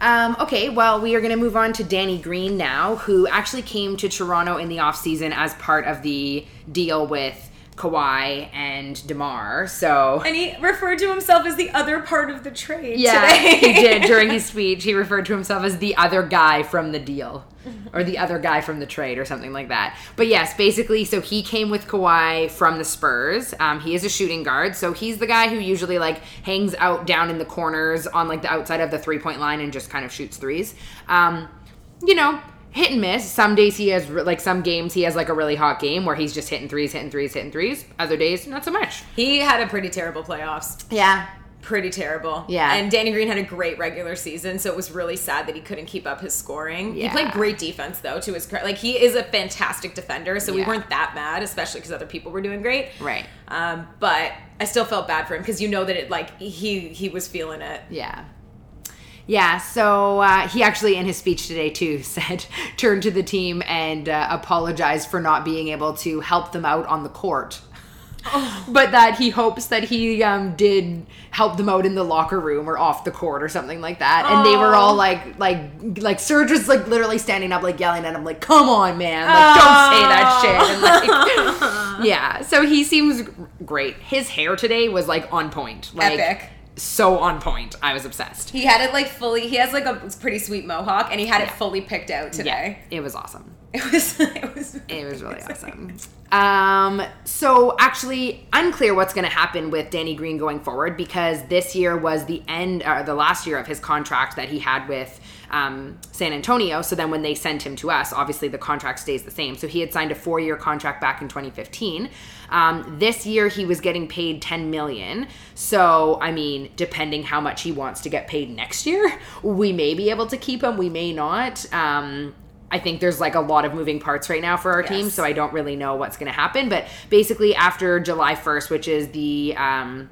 Speaker 3: Um, okay, well, we are going to move on to Danny Green now, who actually came to Toronto in the offseason as part of the deal with Kawhi and DeMar. So
Speaker 2: And he referred to himself as the other part of the trade
Speaker 3: yeah,
Speaker 2: today.
Speaker 3: he did during his speech. He referred to himself as the other guy from the deal, or the other guy from the trade, or something like that. But yes, basically, so he came with Kawhi from the Spurs. Um, he is a shooting guard, so he's the guy who usually like hangs out down in the corners on like the outside of the three point line and just kind of shoots threes. Um, you know. Hit and miss. Some days he has like some games he has like a really hot game where he's just hitting threes, hitting threes, hitting threes. Other days, not so much.
Speaker 2: He had a pretty terrible playoffs.
Speaker 3: Yeah,
Speaker 2: Pretty terrible.
Speaker 3: Yeah.
Speaker 2: And Danny Green had a great regular season, so it was really sad that he couldn't keep up his scoring. He played great defense though, to his credit. Like he is a fantastic defender, so we weren't that mad, especially because other people were doing great.
Speaker 3: Right.
Speaker 2: Um, but I still felt bad for him because you know that it like he he was feeling it.
Speaker 3: Yeah. Yeah, so uh, he actually, in his speech today, too, said, turned to the team and uh, apologized for not being able to help them out on the court. But that he hopes that he um, did help them out in the locker room or off the court or something like that. And they were all
Speaker 2: Oh.
Speaker 3: like, like, like Serge was like literally standing up, like yelling at him, like, "Come on, man! Like, don't say that shit!" And, like, yeah. So he seems great. His hair today was like on point, like
Speaker 2: Epic.
Speaker 3: So on point. I was obsessed.
Speaker 2: He had it like fully. He has like a pretty sweet mohawk, and he had it fully picked out today.
Speaker 3: Yeah, it was awesome.
Speaker 2: It was. It was.
Speaker 3: It was really awesome. Um, so actually, unclear what's going to happen with Danny Green going forward because this year was the end, or the last year of his contract that he had with um, San Antonio. So then when they sent him to us, obviously the contract stays the same. So he had signed a four-year contract back in 2015. Um, this year he was getting paid 10 million. So I mean, depending how much he wants to get paid next year, we may be able to keep him. We may not. Um, I think there's like a lot of moving parts right now for our team, so I don't really know what's going to happen. But basically, after July 1st, which is the um,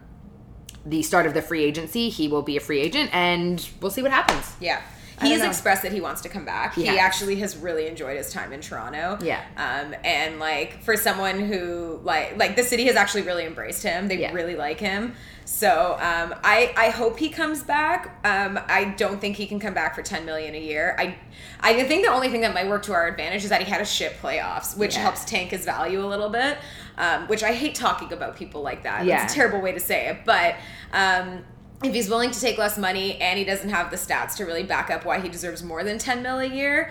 Speaker 3: the start of the free agency, he will be a free agent, and we'll see what happens.
Speaker 2: Yeah. He
Speaker 3: know.
Speaker 2: expressed that he wants to come back. He
Speaker 3: has.
Speaker 2: actually has really enjoyed his time in Toronto.
Speaker 3: Yeah.
Speaker 2: Um, and like for someone who like like the city has actually really embraced him. They
Speaker 3: Yeah.
Speaker 2: really like him. So um, I I hope he comes back. Um, I don't think he can come back for ten million a year. I I think the only thing that might work to our advantage is that he had a shit playoffs, which
Speaker 3: Yeah.
Speaker 2: helps tank his value a little bit. Um, which I hate talking about people like that.
Speaker 3: Yeah.
Speaker 2: It's a terrible way to say it, but. Um, if he's willing to take less money and he doesn't have the stats to really back up why he deserves more than 10 mil a year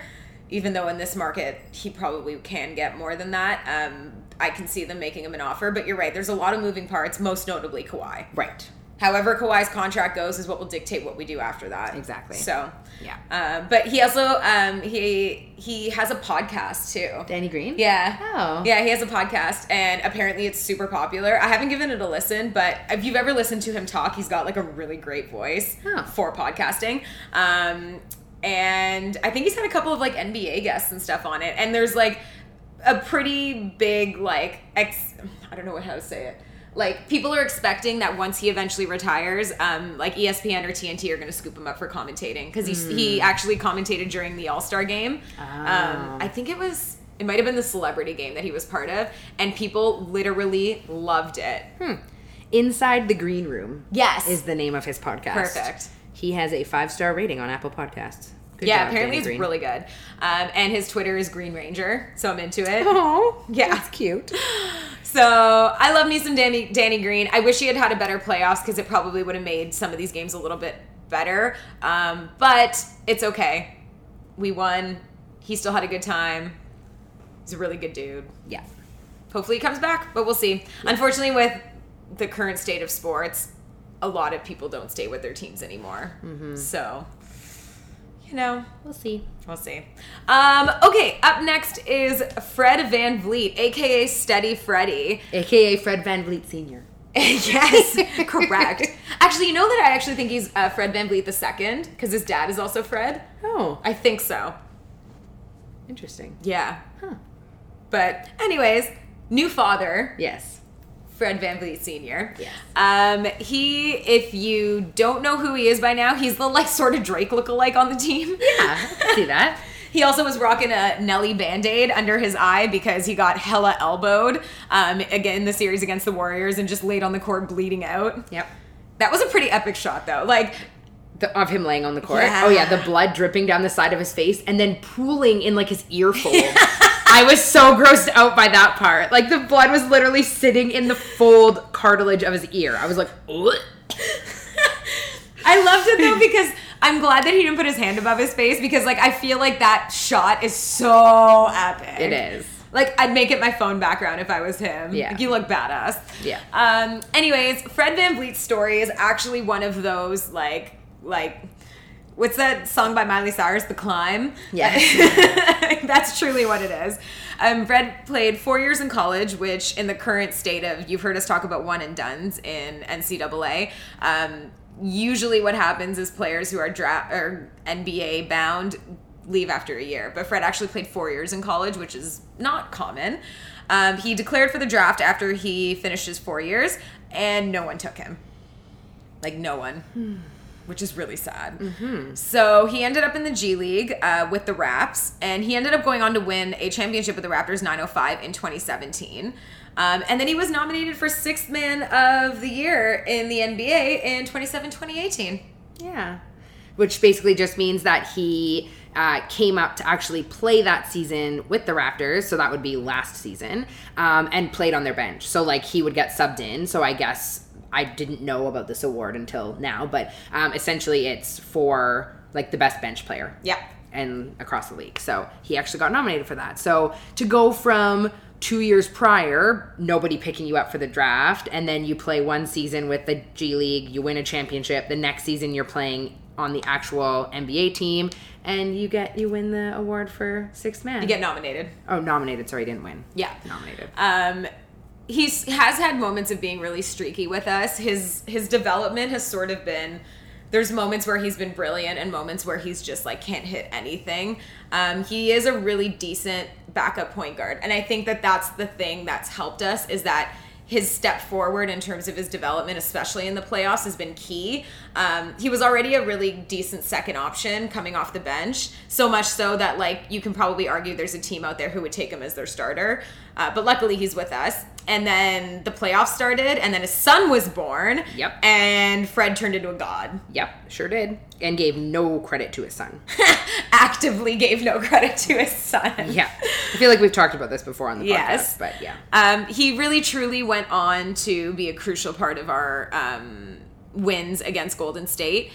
Speaker 2: even though in this market he probably can get more than that um, i can see them making him an offer but you're right there's a lot of moving parts most notably Kawhi.
Speaker 3: Right.
Speaker 2: However Kawhi's contract goes is what will dictate what we do after that
Speaker 3: Exactly.
Speaker 2: so
Speaker 3: Yeah.
Speaker 2: um, but he also um, he he has a podcast too
Speaker 3: Danny Green?
Speaker 2: yeah.
Speaker 3: Oh.
Speaker 2: Yeah, he has a podcast and apparently it's super popular. I haven't given it a listen, but if you've ever listened to him talk, he's got like a really great voice
Speaker 3: Oh.
Speaker 2: for podcasting. Um, and I think he's had a couple of like NBA guests and stuff on it. And there's like a pretty big like ex I don't know how to say it. Like people are expecting that once he eventually retires, um, like ESPN or TNT are going to scoop him up for commentating because he he actually commentated during the All Star game. Um, I think it was it might have been the celebrity game that he was part of, and people literally loved it.
Speaker 3: Inside the Green Room.
Speaker 2: Yes.
Speaker 3: Is the name of his podcast.
Speaker 2: Perfect.
Speaker 3: He has a five star rating on Apple Podcasts. Good
Speaker 2: yeah,
Speaker 3: job,
Speaker 2: apparently
Speaker 3: Danny
Speaker 2: it's
Speaker 3: Green.
Speaker 2: really good. Um, and his Twitter is Green Ranger, so I'm into it.
Speaker 3: Oh,
Speaker 2: Yeah.
Speaker 3: That's cute.
Speaker 2: So I love me some Danny Danny Green. I wish he had had a better playoffs because it probably would have made some of these games a little bit better. Um, but it's okay. We won. He still had a good time. He's a really good dude.
Speaker 3: Yeah.
Speaker 2: Hopefully he comes back, but we'll see. Unfortunately, with the current state of sports, a lot of people don't stay with their teams anymore. So, you know,
Speaker 3: We'll see.
Speaker 2: We'll see. Um, okay, up next is Fred VanVleet, aka Steady Freddy.
Speaker 3: AKA Fred VanVleet Sr.
Speaker 2: yes, correct. Actually, you know that I actually think he's uh, Fred VanVleet the second because his dad is also Fred.
Speaker 3: Oh,
Speaker 2: I think so.
Speaker 3: interesting.
Speaker 2: Yeah.
Speaker 3: Huh.
Speaker 2: But anyways, new father,
Speaker 3: Yes.
Speaker 2: Fred VanVleet Sr.
Speaker 3: Yes.
Speaker 2: Um, he, if you don't know who he is by now, he's the like sort of Drake lookalike on the team.
Speaker 3: Yeah, see that.
Speaker 2: He also was rocking a Nelly band-aid under his eye because he got hella elbowed um, again in the series against the Warriors and just laid on the court bleeding out.
Speaker 3: Yep.
Speaker 2: That was a pretty epic shot though. Like
Speaker 3: The, of him laying on the court.
Speaker 2: Yeah.
Speaker 3: Oh yeah, the blood dripping down the side of his face and then pooling in like his ear folds. I was so grossed out by that part. Like the blood was literally sitting in the fold cartilage of his ear. I was like, "Ugh."
Speaker 2: I loved it though because I'm glad that he didn't put his hand above his face because like I feel like that shot is so epic.
Speaker 3: it is.
Speaker 2: Like I'd make it my phone background if I was him.
Speaker 3: Yeah.
Speaker 2: Like, you look badass.
Speaker 3: Yeah.
Speaker 2: Um. Anyways, Fred VanVleet's story is actually one of those like like. What's that song by Miley Cyrus, The Climb?
Speaker 3: Yes.
Speaker 2: That's truly what it is. Um, Fred played four years in college, which in the current state of, you've heard us talk about one and dones in NCAA. Um, usually what happens is players who are draft or NBA bound leave after a year. But Fred actually played four years in college, which is not common. Um, he declared for the draft after he finished his four years, and no one took him. Like, no one. Which is really sad. So he ended up in the G League uh, with the Raps, and he ended up going on to win a championship with the Raptors 905 in 2017. Um, and then he was nominated for Sixth Man of the Year in the NBA in 27 2018.
Speaker 3: Yeah. Which basically just means that he uh, came up to actually play that season with the Raptors. So that would be last season, um, and played on their bench. So, like, he would get subbed in. So, I guess I didn't know about this award until now. But um, essentially, it's for, like, the best bench player.
Speaker 2: Yeah.
Speaker 3: and across the league. So he actually got nominated for that. So to go from two years prior, nobody picking you up for the draft, and then you play one season with the G League, you win a championship. The next season, you're playing on the actual NBA team, and you get you win the award for sixth man.
Speaker 2: You get nominated.
Speaker 3: oh nominated. Sorry, didn't win.
Speaker 2: Yeah.
Speaker 3: nominated.
Speaker 2: Um, he's has had moments of being really streaky with us. His his development has sort of been. There's moments where he's been brilliant and moments where he's just like can't hit anything. Um, he is a really decent backup point guard, and I think that that's the thing that's helped us is that his step forward in terms of his development, especially in the playoffs, has been key. Um, he was already a really decent second option coming off the bench, so much so that like you can probably argue there's a team out there who would take him as their starter. Uh, but luckily, he's with us. And then the playoffs started, and then his son was born.
Speaker 3: Yep.
Speaker 2: And Fred turned into a god.
Speaker 3: Yep, sure did, and gave no credit to his son.
Speaker 2: Actively gave no credit to his son.
Speaker 3: yeah, I feel like we've talked about this before on the
Speaker 2: Yes.
Speaker 3: podcast, but yeah.
Speaker 2: Um, he really truly went on to be a crucial part of our um, wins against Golden State.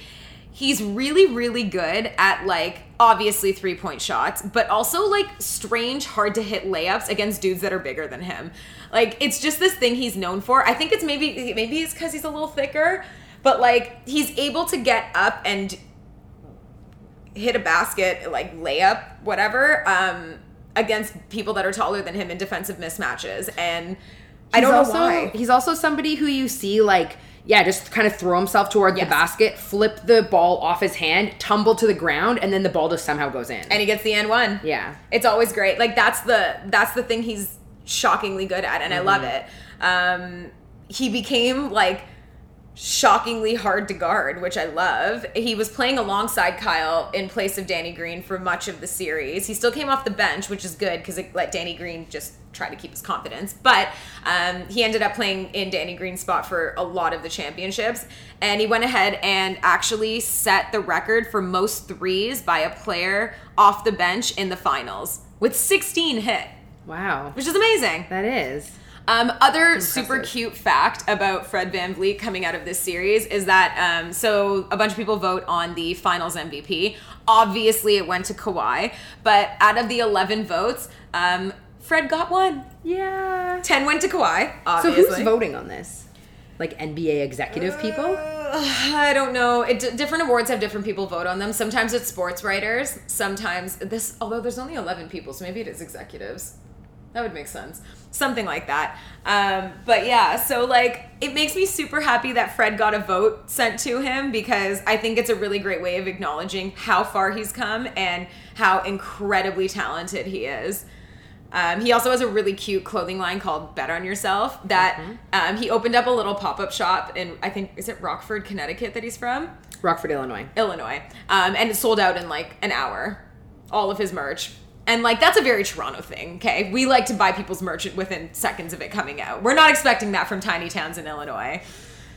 Speaker 2: He's really, really good at like obviously three point shots, but also like strange, hard to hit layups against dudes that are bigger than him. Like it's just this thing he's known for. I think it's maybe maybe it's because he's a little thicker, but like he's able to get up and hit a basket, like layup, whatever, um, against people that are taller than him in defensive mismatches. And I don't
Speaker 3: He's
Speaker 2: know
Speaker 3: also,
Speaker 2: why.
Speaker 3: He's also somebody who you see like yeah, just kind of throw himself toward
Speaker 2: Yes.
Speaker 3: the basket, flip the ball off his hand, tumble to the ground, and then the ball just somehow goes in.
Speaker 2: And he gets the N one.
Speaker 3: yeah.
Speaker 2: It's always great. Like that's the that's the thing he's shockingly good at, and I love it. Um, he became like shockingly hard to guard, which I love. He was playing alongside Kyle in place of Danny Green for much of the series. He still came off the bench, which is good because it let Danny Green just try to keep his confidence. But um, he ended up playing in Danny Green's spot for a lot of the championships. And he went ahead and actually set the record for most threes by a player off the bench in the finals with 16 hit,
Speaker 3: Wow.
Speaker 2: which is amazing.
Speaker 3: That is.
Speaker 2: Um, other super cute fact about Fred VanVleet coming out of this series is that um, so a bunch of people vote on the finals MVP. Obviously, it went to Kawhi, but out of the 11 votes, um, Fred got one.
Speaker 3: Yeah.
Speaker 2: 10 went to Kawhi,
Speaker 3: So who's voting on this? Like NBA executive people?
Speaker 2: Uh, I don't know. It, different awards have different people vote on them. Sometimes it's sports writers. Sometimes this, although there's only 11 people, so maybe it is executives. That would make sense. Something like that. Um, but yeah, so like it makes me super happy that Fred got a vote sent to him because I think it's a really great way of acknowledging how far he's come and how incredibly talented he is. Um, he also has a really cute clothing line called Bet on Yourself that um, he opened up a little pop up shop in, I think, is it Rockford, Connecticut that he's from?
Speaker 3: Rockford, Illinois.
Speaker 2: Illinois. Um, and it sold out in like an hour, all of his merch. And like that's a very Toronto thing, okay? We like to buy people's merch within seconds of it coming out. We're not expecting that from tiny towns in Illinois.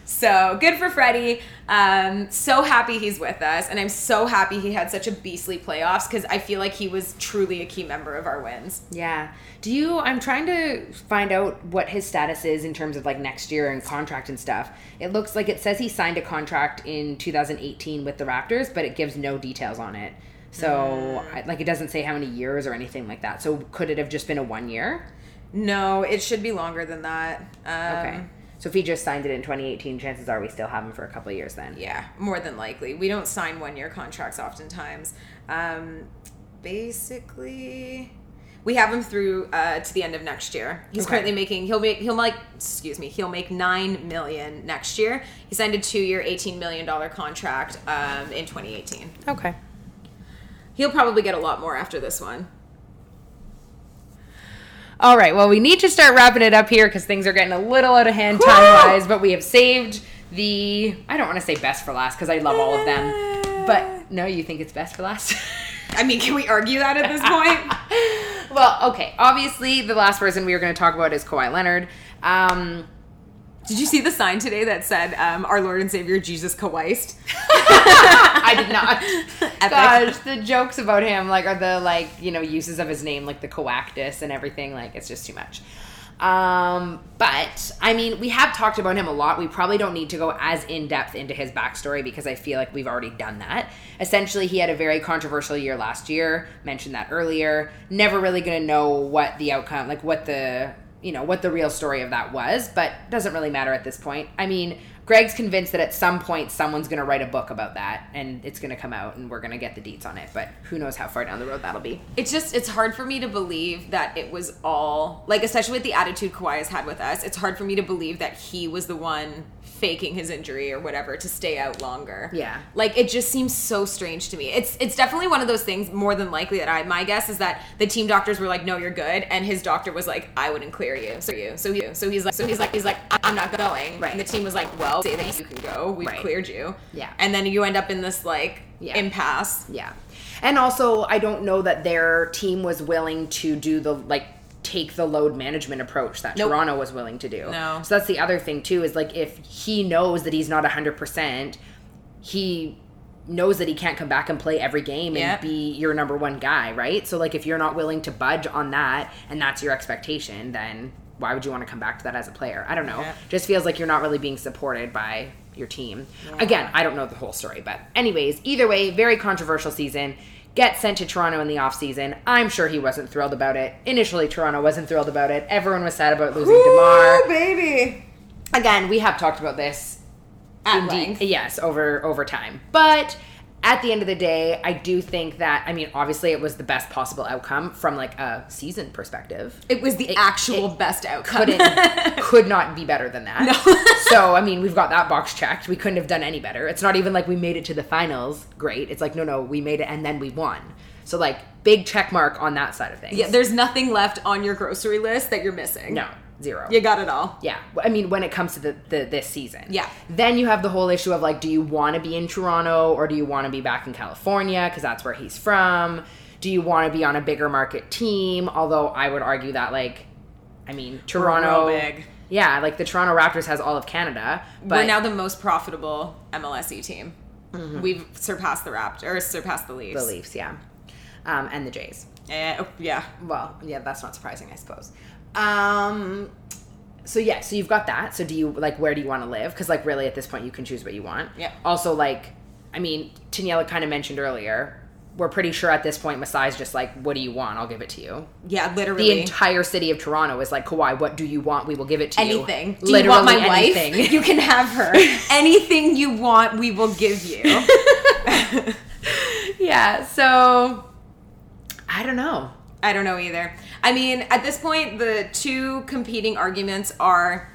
Speaker 2: So good for Freddie. Um, so happy he's with us, and I'm so happy he had such a beastly playoffs because I feel like he was truly a key member of our wins.
Speaker 3: Yeah. Do you? I'm trying to find out what his status is in terms of like next year and contract and stuff. It looks like it says he signed a contract in 2018 with the Raptors, but it gives no details on it. So, I- like, it doesn't say how many years or anything like that. So, could it have just been a one year?
Speaker 2: No, it should be longer than that. Um,
Speaker 3: Okay. So, if he just signed it in 2018, chances are we still have him for a couple of years then.
Speaker 2: Yeah, more than likely. We don't sign one year contracts oftentimes. Um, basically, we have him through uh, to the end of next year. He's
Speaker 3: Okay.
Speaker 2: currently making he'll make he'll make excuse me he'll make nine million next year. He signed a two year, eighteen million dollar contract um, in twenty eighteen.
Speaker 3: Okay.
Speaker 2: He'll probably get a lot more after this one.
Speaker 3: All right. Well, we need to start wrapping it up here because things are getting a little out of hand time wise. But we have saved the. I don't want to say best for last because I love all of them. But no, you think it's best for last?
Speaker 2: I mean, can we argue that at this point?
Speaker 3: well, okay. Obviously, the last person we were going to talk about is Kawhi Leonard. Um,
Speaker 2: Did you see the sign today that said um, "Our Lord and Savior Jesus Kaweist"?
Speaker 3: I did not.
Speaker 2: Epic.
Speaker 3: Gosh, the jokes about him, like, are the like you know uses of his name, like the coactus and everything. Like, it's just too much. Um, but I mean, we have talked about him a lot. We probably don't need to go as in depth into his backstory because I feel like we've already done that. Essentially, he had a very controversial year last year. Mentioned that earlier. Never really going to know what the outcome, like what the you know what the real story of that was, but doesn't really matter at this point. I mean, Greg's convinced that at some point someone's going to write a book about that and it's going to come out and we're going to get the deets on it, but who knows how far down the road that'll be.
Speaker 2: it's just it's hard for me to believe that it was all like especially with the attitude Kawhi has had with us. It's hard for me to believe that he was the one faking his injury or whatever to stay out longer.
Speaker 3: Yeah.
Speaker 2: Like it just seems so strange to me. It's it's definitely one of those things more than likely that I my guess is that the team doctors were like no you're good and his doctor was like I wouldn't clear you. So you. So he so he's like so he's like he's like I'm not going.
Speaker 3: Right.
Speaker 2: And the team was like well say that you can go. We've
Speaker 3: Right.
Speaker 2: cleared you.
Speaker 3: Yeah.
Speaker 2: And then you end up in this like
Speaker 3: Yeah.
Speaker 2: impasse.
Speaker 3: Yeah. And also, I don't know that their team was willing to do the like take the load management approach that
Speaker 2: Nope.
Speaker 3: Toronto was willing to do.
Speaker 2: No.
Speaker 3: So that's the other thing too is like if he knows that he's not 100%, he knows that he can't come back and play every game and be your number one guy, right? So like if you're not willing to budge on that and that's your expectation, then why would you want to come back to that as a player? I don't know.
Speaker 2: Yeah.
Speaker 3: Just feels like you're not really being supported by your team. Again, I don't know the whole story, but anyways, either way, very controversial season. Gets sent to Toronto in the offseason. I'm sure he wasn't thrilled about it. Initially, Toronto wasn't thrilled about it. Everyone was sad about losing DeMar.
Speaker 2: baby.
Speaker 3: Again, we have talked about this
Speaker 2: At
Speaker 3: Indeed.
Speaker 2: length.
Speaker 3: Yes, over over time. But at the end of the day, I do think that I mean, obviously it was the best possible outcome from like a season perspective.
Speaker 2: It was the
Speaker 3: It-
Speaker 2: actual
Speaker 3: it
Speaker 2: best outcome.
Speaker 3: Couldn't could not be better than that.
Speaker 2: No.
Speaker 3: so I mean, we've got that box checked. We couldn't have done any better. It's not even like we made it to the finals. Great. It's like no, no, we made it and then we won. So like big check mark on that side of things.
Speaker 2: yeah, there's nothing left on your grocery list that you're missing.
Speaker 3: no zero.
Speaker 2: You got it all.
Speaker 3: Yeah, I mean, when it comes to the, the this season.
Speaker 2: Yeah.
Speaker 3: Then you have the whole issue of like, do you want to be in Toronto or do you want to be back in California because that's where he's from? Do you want to be on a bigger market team? Although I would argue that like, I mean, Toronto.
Speaker 2: big.
Speaker 3: Yeah, like the Toronto Raptors has all of Canada, but
Speaker 2: We're now the most profitable MLSE team. We've surpassed the Raptors, or surpassed the Leafs.
Speaker 3: the Leafs, yeah, um, and the Jays.
Speaker 2: Oh, yeah.
Speaker 3: Well, yeah, that's not surprising, I suppose. Um, so yeah, so you've got that. So do you like where do you want to live? Because like really at this point you can choose what you want.
Speaker 2: Yeah.
Speaker 3: Also like, I mean, Daniela kind of mentioned earlier. We're pretty sure at this point Masai's just like, what do you want? I'll give it to you.
Speaker 2: Yeah, literally.
Speaker 3: The entire city of Toronto is like, Kawhi, what do you want? We will give it to you.
Speaker 2: anything. Do you want my wife? You can have her. anything you want, we will give you.
Speaker 3: yeah. So I don't know.
Speaker 2: I don't know either. I mean, at this point, the two competing arguments are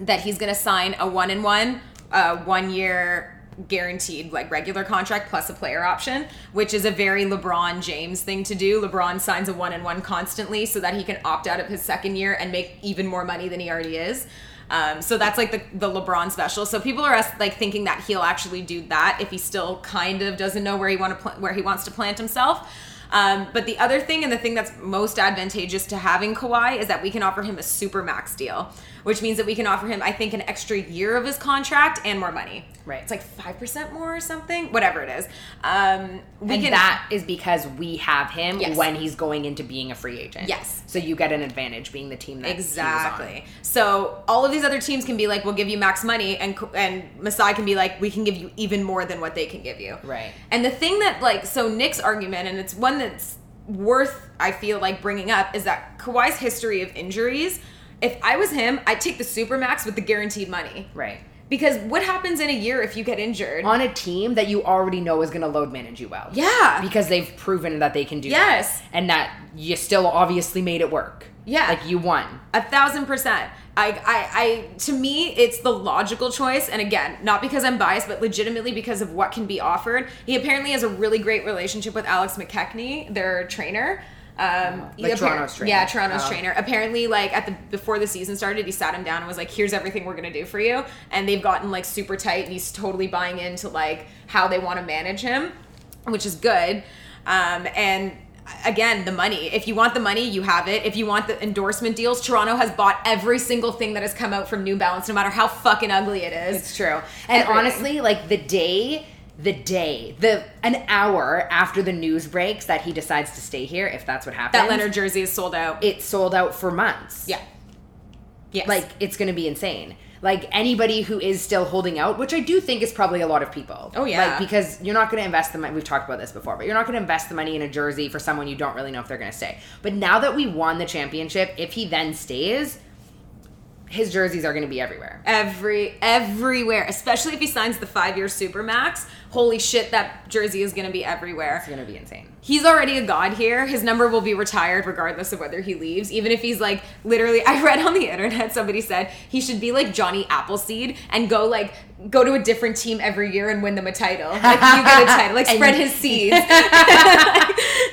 Speaker 2: that he's going to sign a one and one, uh, one year guaranteed like regular contract plus a player option, which is a very LeBron James thing to do. LeBron signs a one and one constantly so that he can opt out of his second year and make even more money than he already is. Um, so that's like the, the LeBron special. So people are like thinking that he'll actually do that if he still kind of doesn't know where he want to pl- where he wants to plant himself. Um, but the other thing, and the thing that's most advantageous to having Kawhi, is that we can offer him a super max deal, which means that we can offer him, I think, an extra year of his contract and more money.
Speaker 3: Right.
Speaker 2: It's like five percent more or something, whatever it is. Um, we
Speaker 3: and
Speaker 2: can
Speaker 3: that is because we have him
Speaker 2: Yes.
Speaker 3: when he's going into being a free agent.
Speaker 2: Yes.
Speaker 3: So you get an advantage being the team that he was on.
Speaker 2: Exactly. So all of these other teams can be like, "We'll give you max money," and and Masai can be like, "We can give you even more than what they can give you."
Speaker 3: Right.
Speaker 2: And the thing that like, so Nick's argument, and it's one that's worth, I feel like bringing up, is that Kawhi's history of injuries. If I was him, I'd take the supermax with the guaranteed money.
Speaker 3: Right.
Speaker 2: Because what happens in a year if you get injured?
Speaker 3: On a team that you already know is going to load manage you well.
Speaker 2: Yeah.
Speaker 3: Because they've proven that they can do
Speaker 2: Yes.
Speaker 3: that. And that you still obviously made it work.
Speaker 2: Yeah.
Speaker 3: Like you won.
Speaker 2: A thousand percent. I, I, I, to me, it's the logical choice. And again, not because I'm biased, but legitimately because of what can be offered. He apparently has a really great relationship with Alex McKechnie, their trainer. Um,
Speaker 3: like
Speaker 2: appar-
Speaker 3: Toronto's trainer.
Speaker 2: Yeah, Toronto's
Speaker 3: Oh.
Speaker 2: trainer. Apparently, like at the before the season started, he sat him down and was like, "Here's everything we're gonna do for you." And they've gotten like super tight, and he's totally buying into like how they want to manage him, which is good. Um, and again, the money. If you want the money, you have it. If you want the endorsement deals, Toronto has bought every single thing that has come out from New Balance, no matter how fucking ugly it is.
Speaker 3: It's true. And
Speaker 2: Everything.
Speaker 3: honestly, like the day, the day, the an hour after the news breaks that he decides to stay here, if that's what happens,
Speaker 2: that Leonard jersey is sold out.
Speaker 3: it's sold out for months.
Speaker 2: yeah. Yes.
Speaker 3: Like it's going to be insane. Like anybody who is still holding out, which I do think is probably a lot of people.
Speaker 2: Oh, yeah.
Speaker 3: Like because you're not going to invest the money. We've talked about this before, but you're not going to invest the money in a jersey for someone you don't really know if they're going to stay. But now that we won the championship, if he then stays, his jerseys are going to be everywhere.
Speaker 2: every everywhere especially if he signs the five year super max holy shit that jersey is going to be everywhere
Speaker 3: It's going to be insane.
Speaker 2: he's already a god here his number will be retired regardless of whether he leaves even if he's like literally i read on the internet somebody said he should be like johnny appleseed and go like go to a different team every year and win them a title like you get a title like spread his seeds and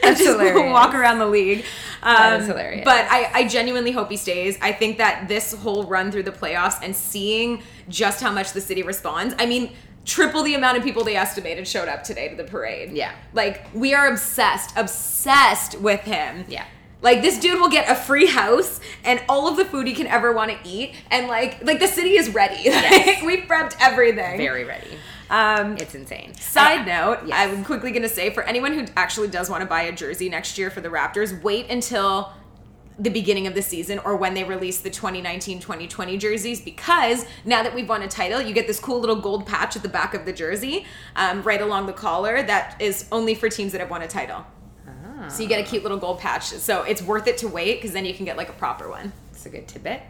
Speaker 3: That's
Speaker 2: just
Speaker 3: hilarious.
Speaker 2: walk around the league um,
Speaker 3: That is hilarious.
Speaker 2: but I, I genuinely hope he stays. I think that this whole run through the playoffs and seeing just how much the city responds, I mean, triple the amount of people they estimated showed up today to the parade.
Speaker 3: Yeah.
Speaker 2: Like, we are obsessed, obsessed with him.
Speaker 3: Yeah.
Speaker 2: Like this dude will get a free house and all of the food he can ever want to eat, and like like the city is ready.
Speaker 3: Yes.
Speaker 2: Like, we prepped everything.
Speaker 3: Very ready.
Speaker 2: Um,
Speaker 3: It's insane.
Speaker 2: Side note,
Speaker 3: yes.
Speaker 2: I'm quickly going to say for anyone who actually does want to buy a jersey next year for the Raptors, wait until the beginning of the season or when they release the 2019-2020 jerseys because now that we've won a title, you get this cool little gold patch at the back of the jersey, um, right along the collar that is only for teams that have won a title. So you get a cute little gold patch. So it's worth it to wait because then you can get like a proper one.
Speaker 3: It's a good tidbit.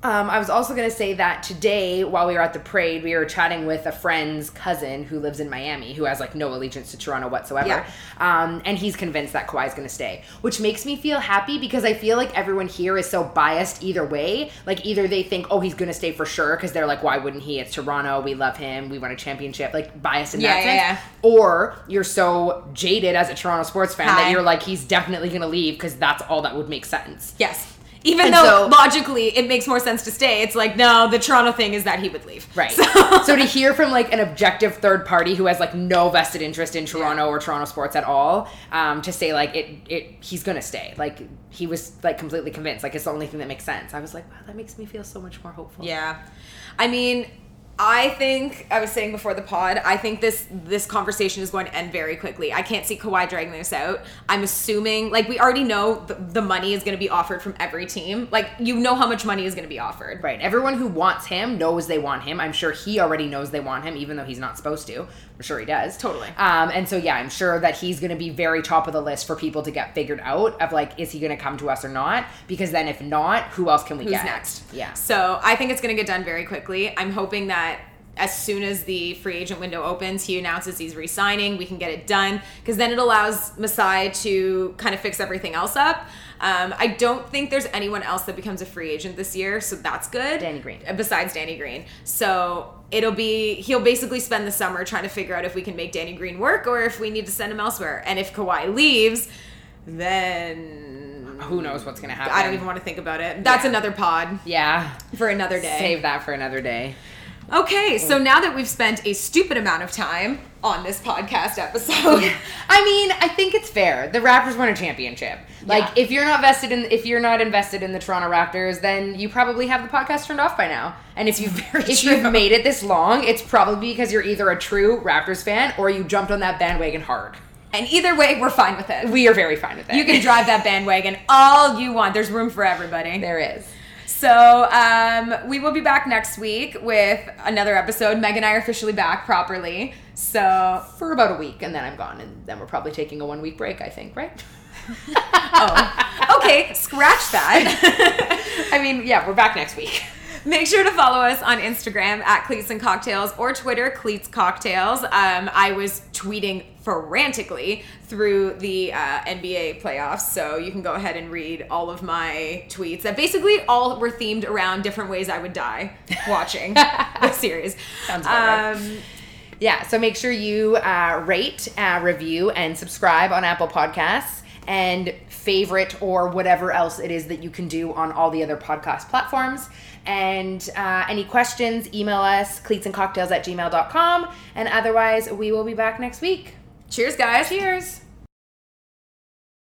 Speaker 3: Um, I was also going to say that today, while we were at the parade, we were chatting with a friend's cousin who lives in Miami, who has like no allegiance to Toronto whatsoever.
Speaker 2: Yeah.
Speaker 3: Um, and he's convinced that Kawhi's going to stay, which makes me feel happy because I feel like everyone here is so biased either way. Like either they think, oh, he's going to stay for sure because they're like, why wouldn't he? It's Toronto. We love him. We won a championship. Like biased in that
Speaker 2: Yeah, yeah,
Speaker 3: sense. Or you're so jaded as a Toronto sports fan
Speaker 2: Hi.
Speaker 3: that you're like, he's definitely going to leave because that's all that would make sense.
Speaker 2: Yes. Even
Speaker 3: And
Speaker 2: though
Speaker 3: so-
Speaker 2: logically it makes more sense to stay, it's like, no, the Toronto thing is that he would leave.
Speaker 3: Right.
Speaker 2: So,
Speaker 3: So, to hear from like an objective third party who has like no vested interest in Toronto
Speaker 2: Yeah.
Speaker 3: or Toronto sports at all, um, to say like it, it he's gonna stay. Like he was like completely convinced. Like it's the only thing that makes sense. I was like, wow, that makes me feel so much more hopeful.
Speaker 2: Yeah. I mean, I think I was saying before the pod, I think this this conversation is going to end very quickly. I can't see Kawhi dragging this out. I'm assuming like we already know the, the money is going to be offered from every team. Like you know how much money is going to be offered.
Speaker 3: Right. Everyone who wants him knows they want him. I'm sure he already knows they want him, even though he's not supposed to. I'm sure he does.
Speaker 2: Totally.
Speaker 3: Um, and so yeah, I'm sure that he's going to be very top of the list for people to get figured out of like, is he going to come to us or not? Because then if not, who else can we
Speaker 2: Who's
Speaker 3: get?
Speaker 2: next?
Speaker 3: Yeah.
Speaker 2: So I think it's going to get done very quickly. I'm hoping that as soon as the free agent window opens, he announces he's re-signing. We can get it done because then it allows Masai to kind of fix everything else up. Um, I don't think there's anyone else that becomes a free agent this year, so that's good.
Speaker 3: Danny Green.
Speaker 2: Besides Danny Green. So it'll be he'll basically spend the summer trying to figure out if we can make Danny Green work or if we need to send him elsewhere. And if Kawhi leaves, then
Speaker 3: Who knows what's going to happen?
Speaker 2: I don't even want to think about it. That's
Speaker 3: Yeah.
Speaker 2: another pod
Speaker 3: Yeah.
Speaker 2: for another day.
Speaker 3: Save that for another day.
Speaker 2: Okay, so mm. now that we've spent a stupid amount of time on this podcast episode,
Speaker 3: I mean, I think it's fair. The Raptors won a championship. Like,
Speaker 2: Yeah.
Speaker 3: if you're not vested in, if you're not invested in the Toronto Raptors, then you probably have the podcast turned off by now. And if you've if
Speaker 2: true.
Speaker 3: you've made it this long, it's probably because you're either a true Raptors fan or you jumped on that bandwagon hard.
Speaker 2: and either way, we're fine with it.
Speaker 3: We are very fine with it.
Speaker 2: You can drive that bandwagon all you want. There's room for everybody.
Speaker 3: There is.
Speaker 2: So um, we will be back next week with another episode. Meg and I are officially back properly. So
Speaker 3: For about a week, and then I'm gone, and then we're probably taking a one week break. I think, right?
Speaker 2: oh, okay, scratch that.
Speaker 3: I mean, yeah, we're back next week.
Speaker 2: Make sure to follow us on Instagram at Cleats and Cocktails or Twitter Cleats Cocktails. Um, I was tweeting frantically through the uh, NBA playoffs, so you can go ahead and read all of my tweets that basically all were themed around different ways I would die watching the series.
Speaker 3: Sounds about right.
Speaker 2: Um,
Speaker 3: Yeah, so make sure you uh, rate, uh, review, and subscribe on Apple Podcasts and favorite or whatever else it is that you can do on all the other podcast platforms. And uh, any questions, email us, cleatsandcocktails at gmail.com. And otherwise, we will be back next week.
Speaker 2: Cheers, guys.
Speaker 3: Cheers.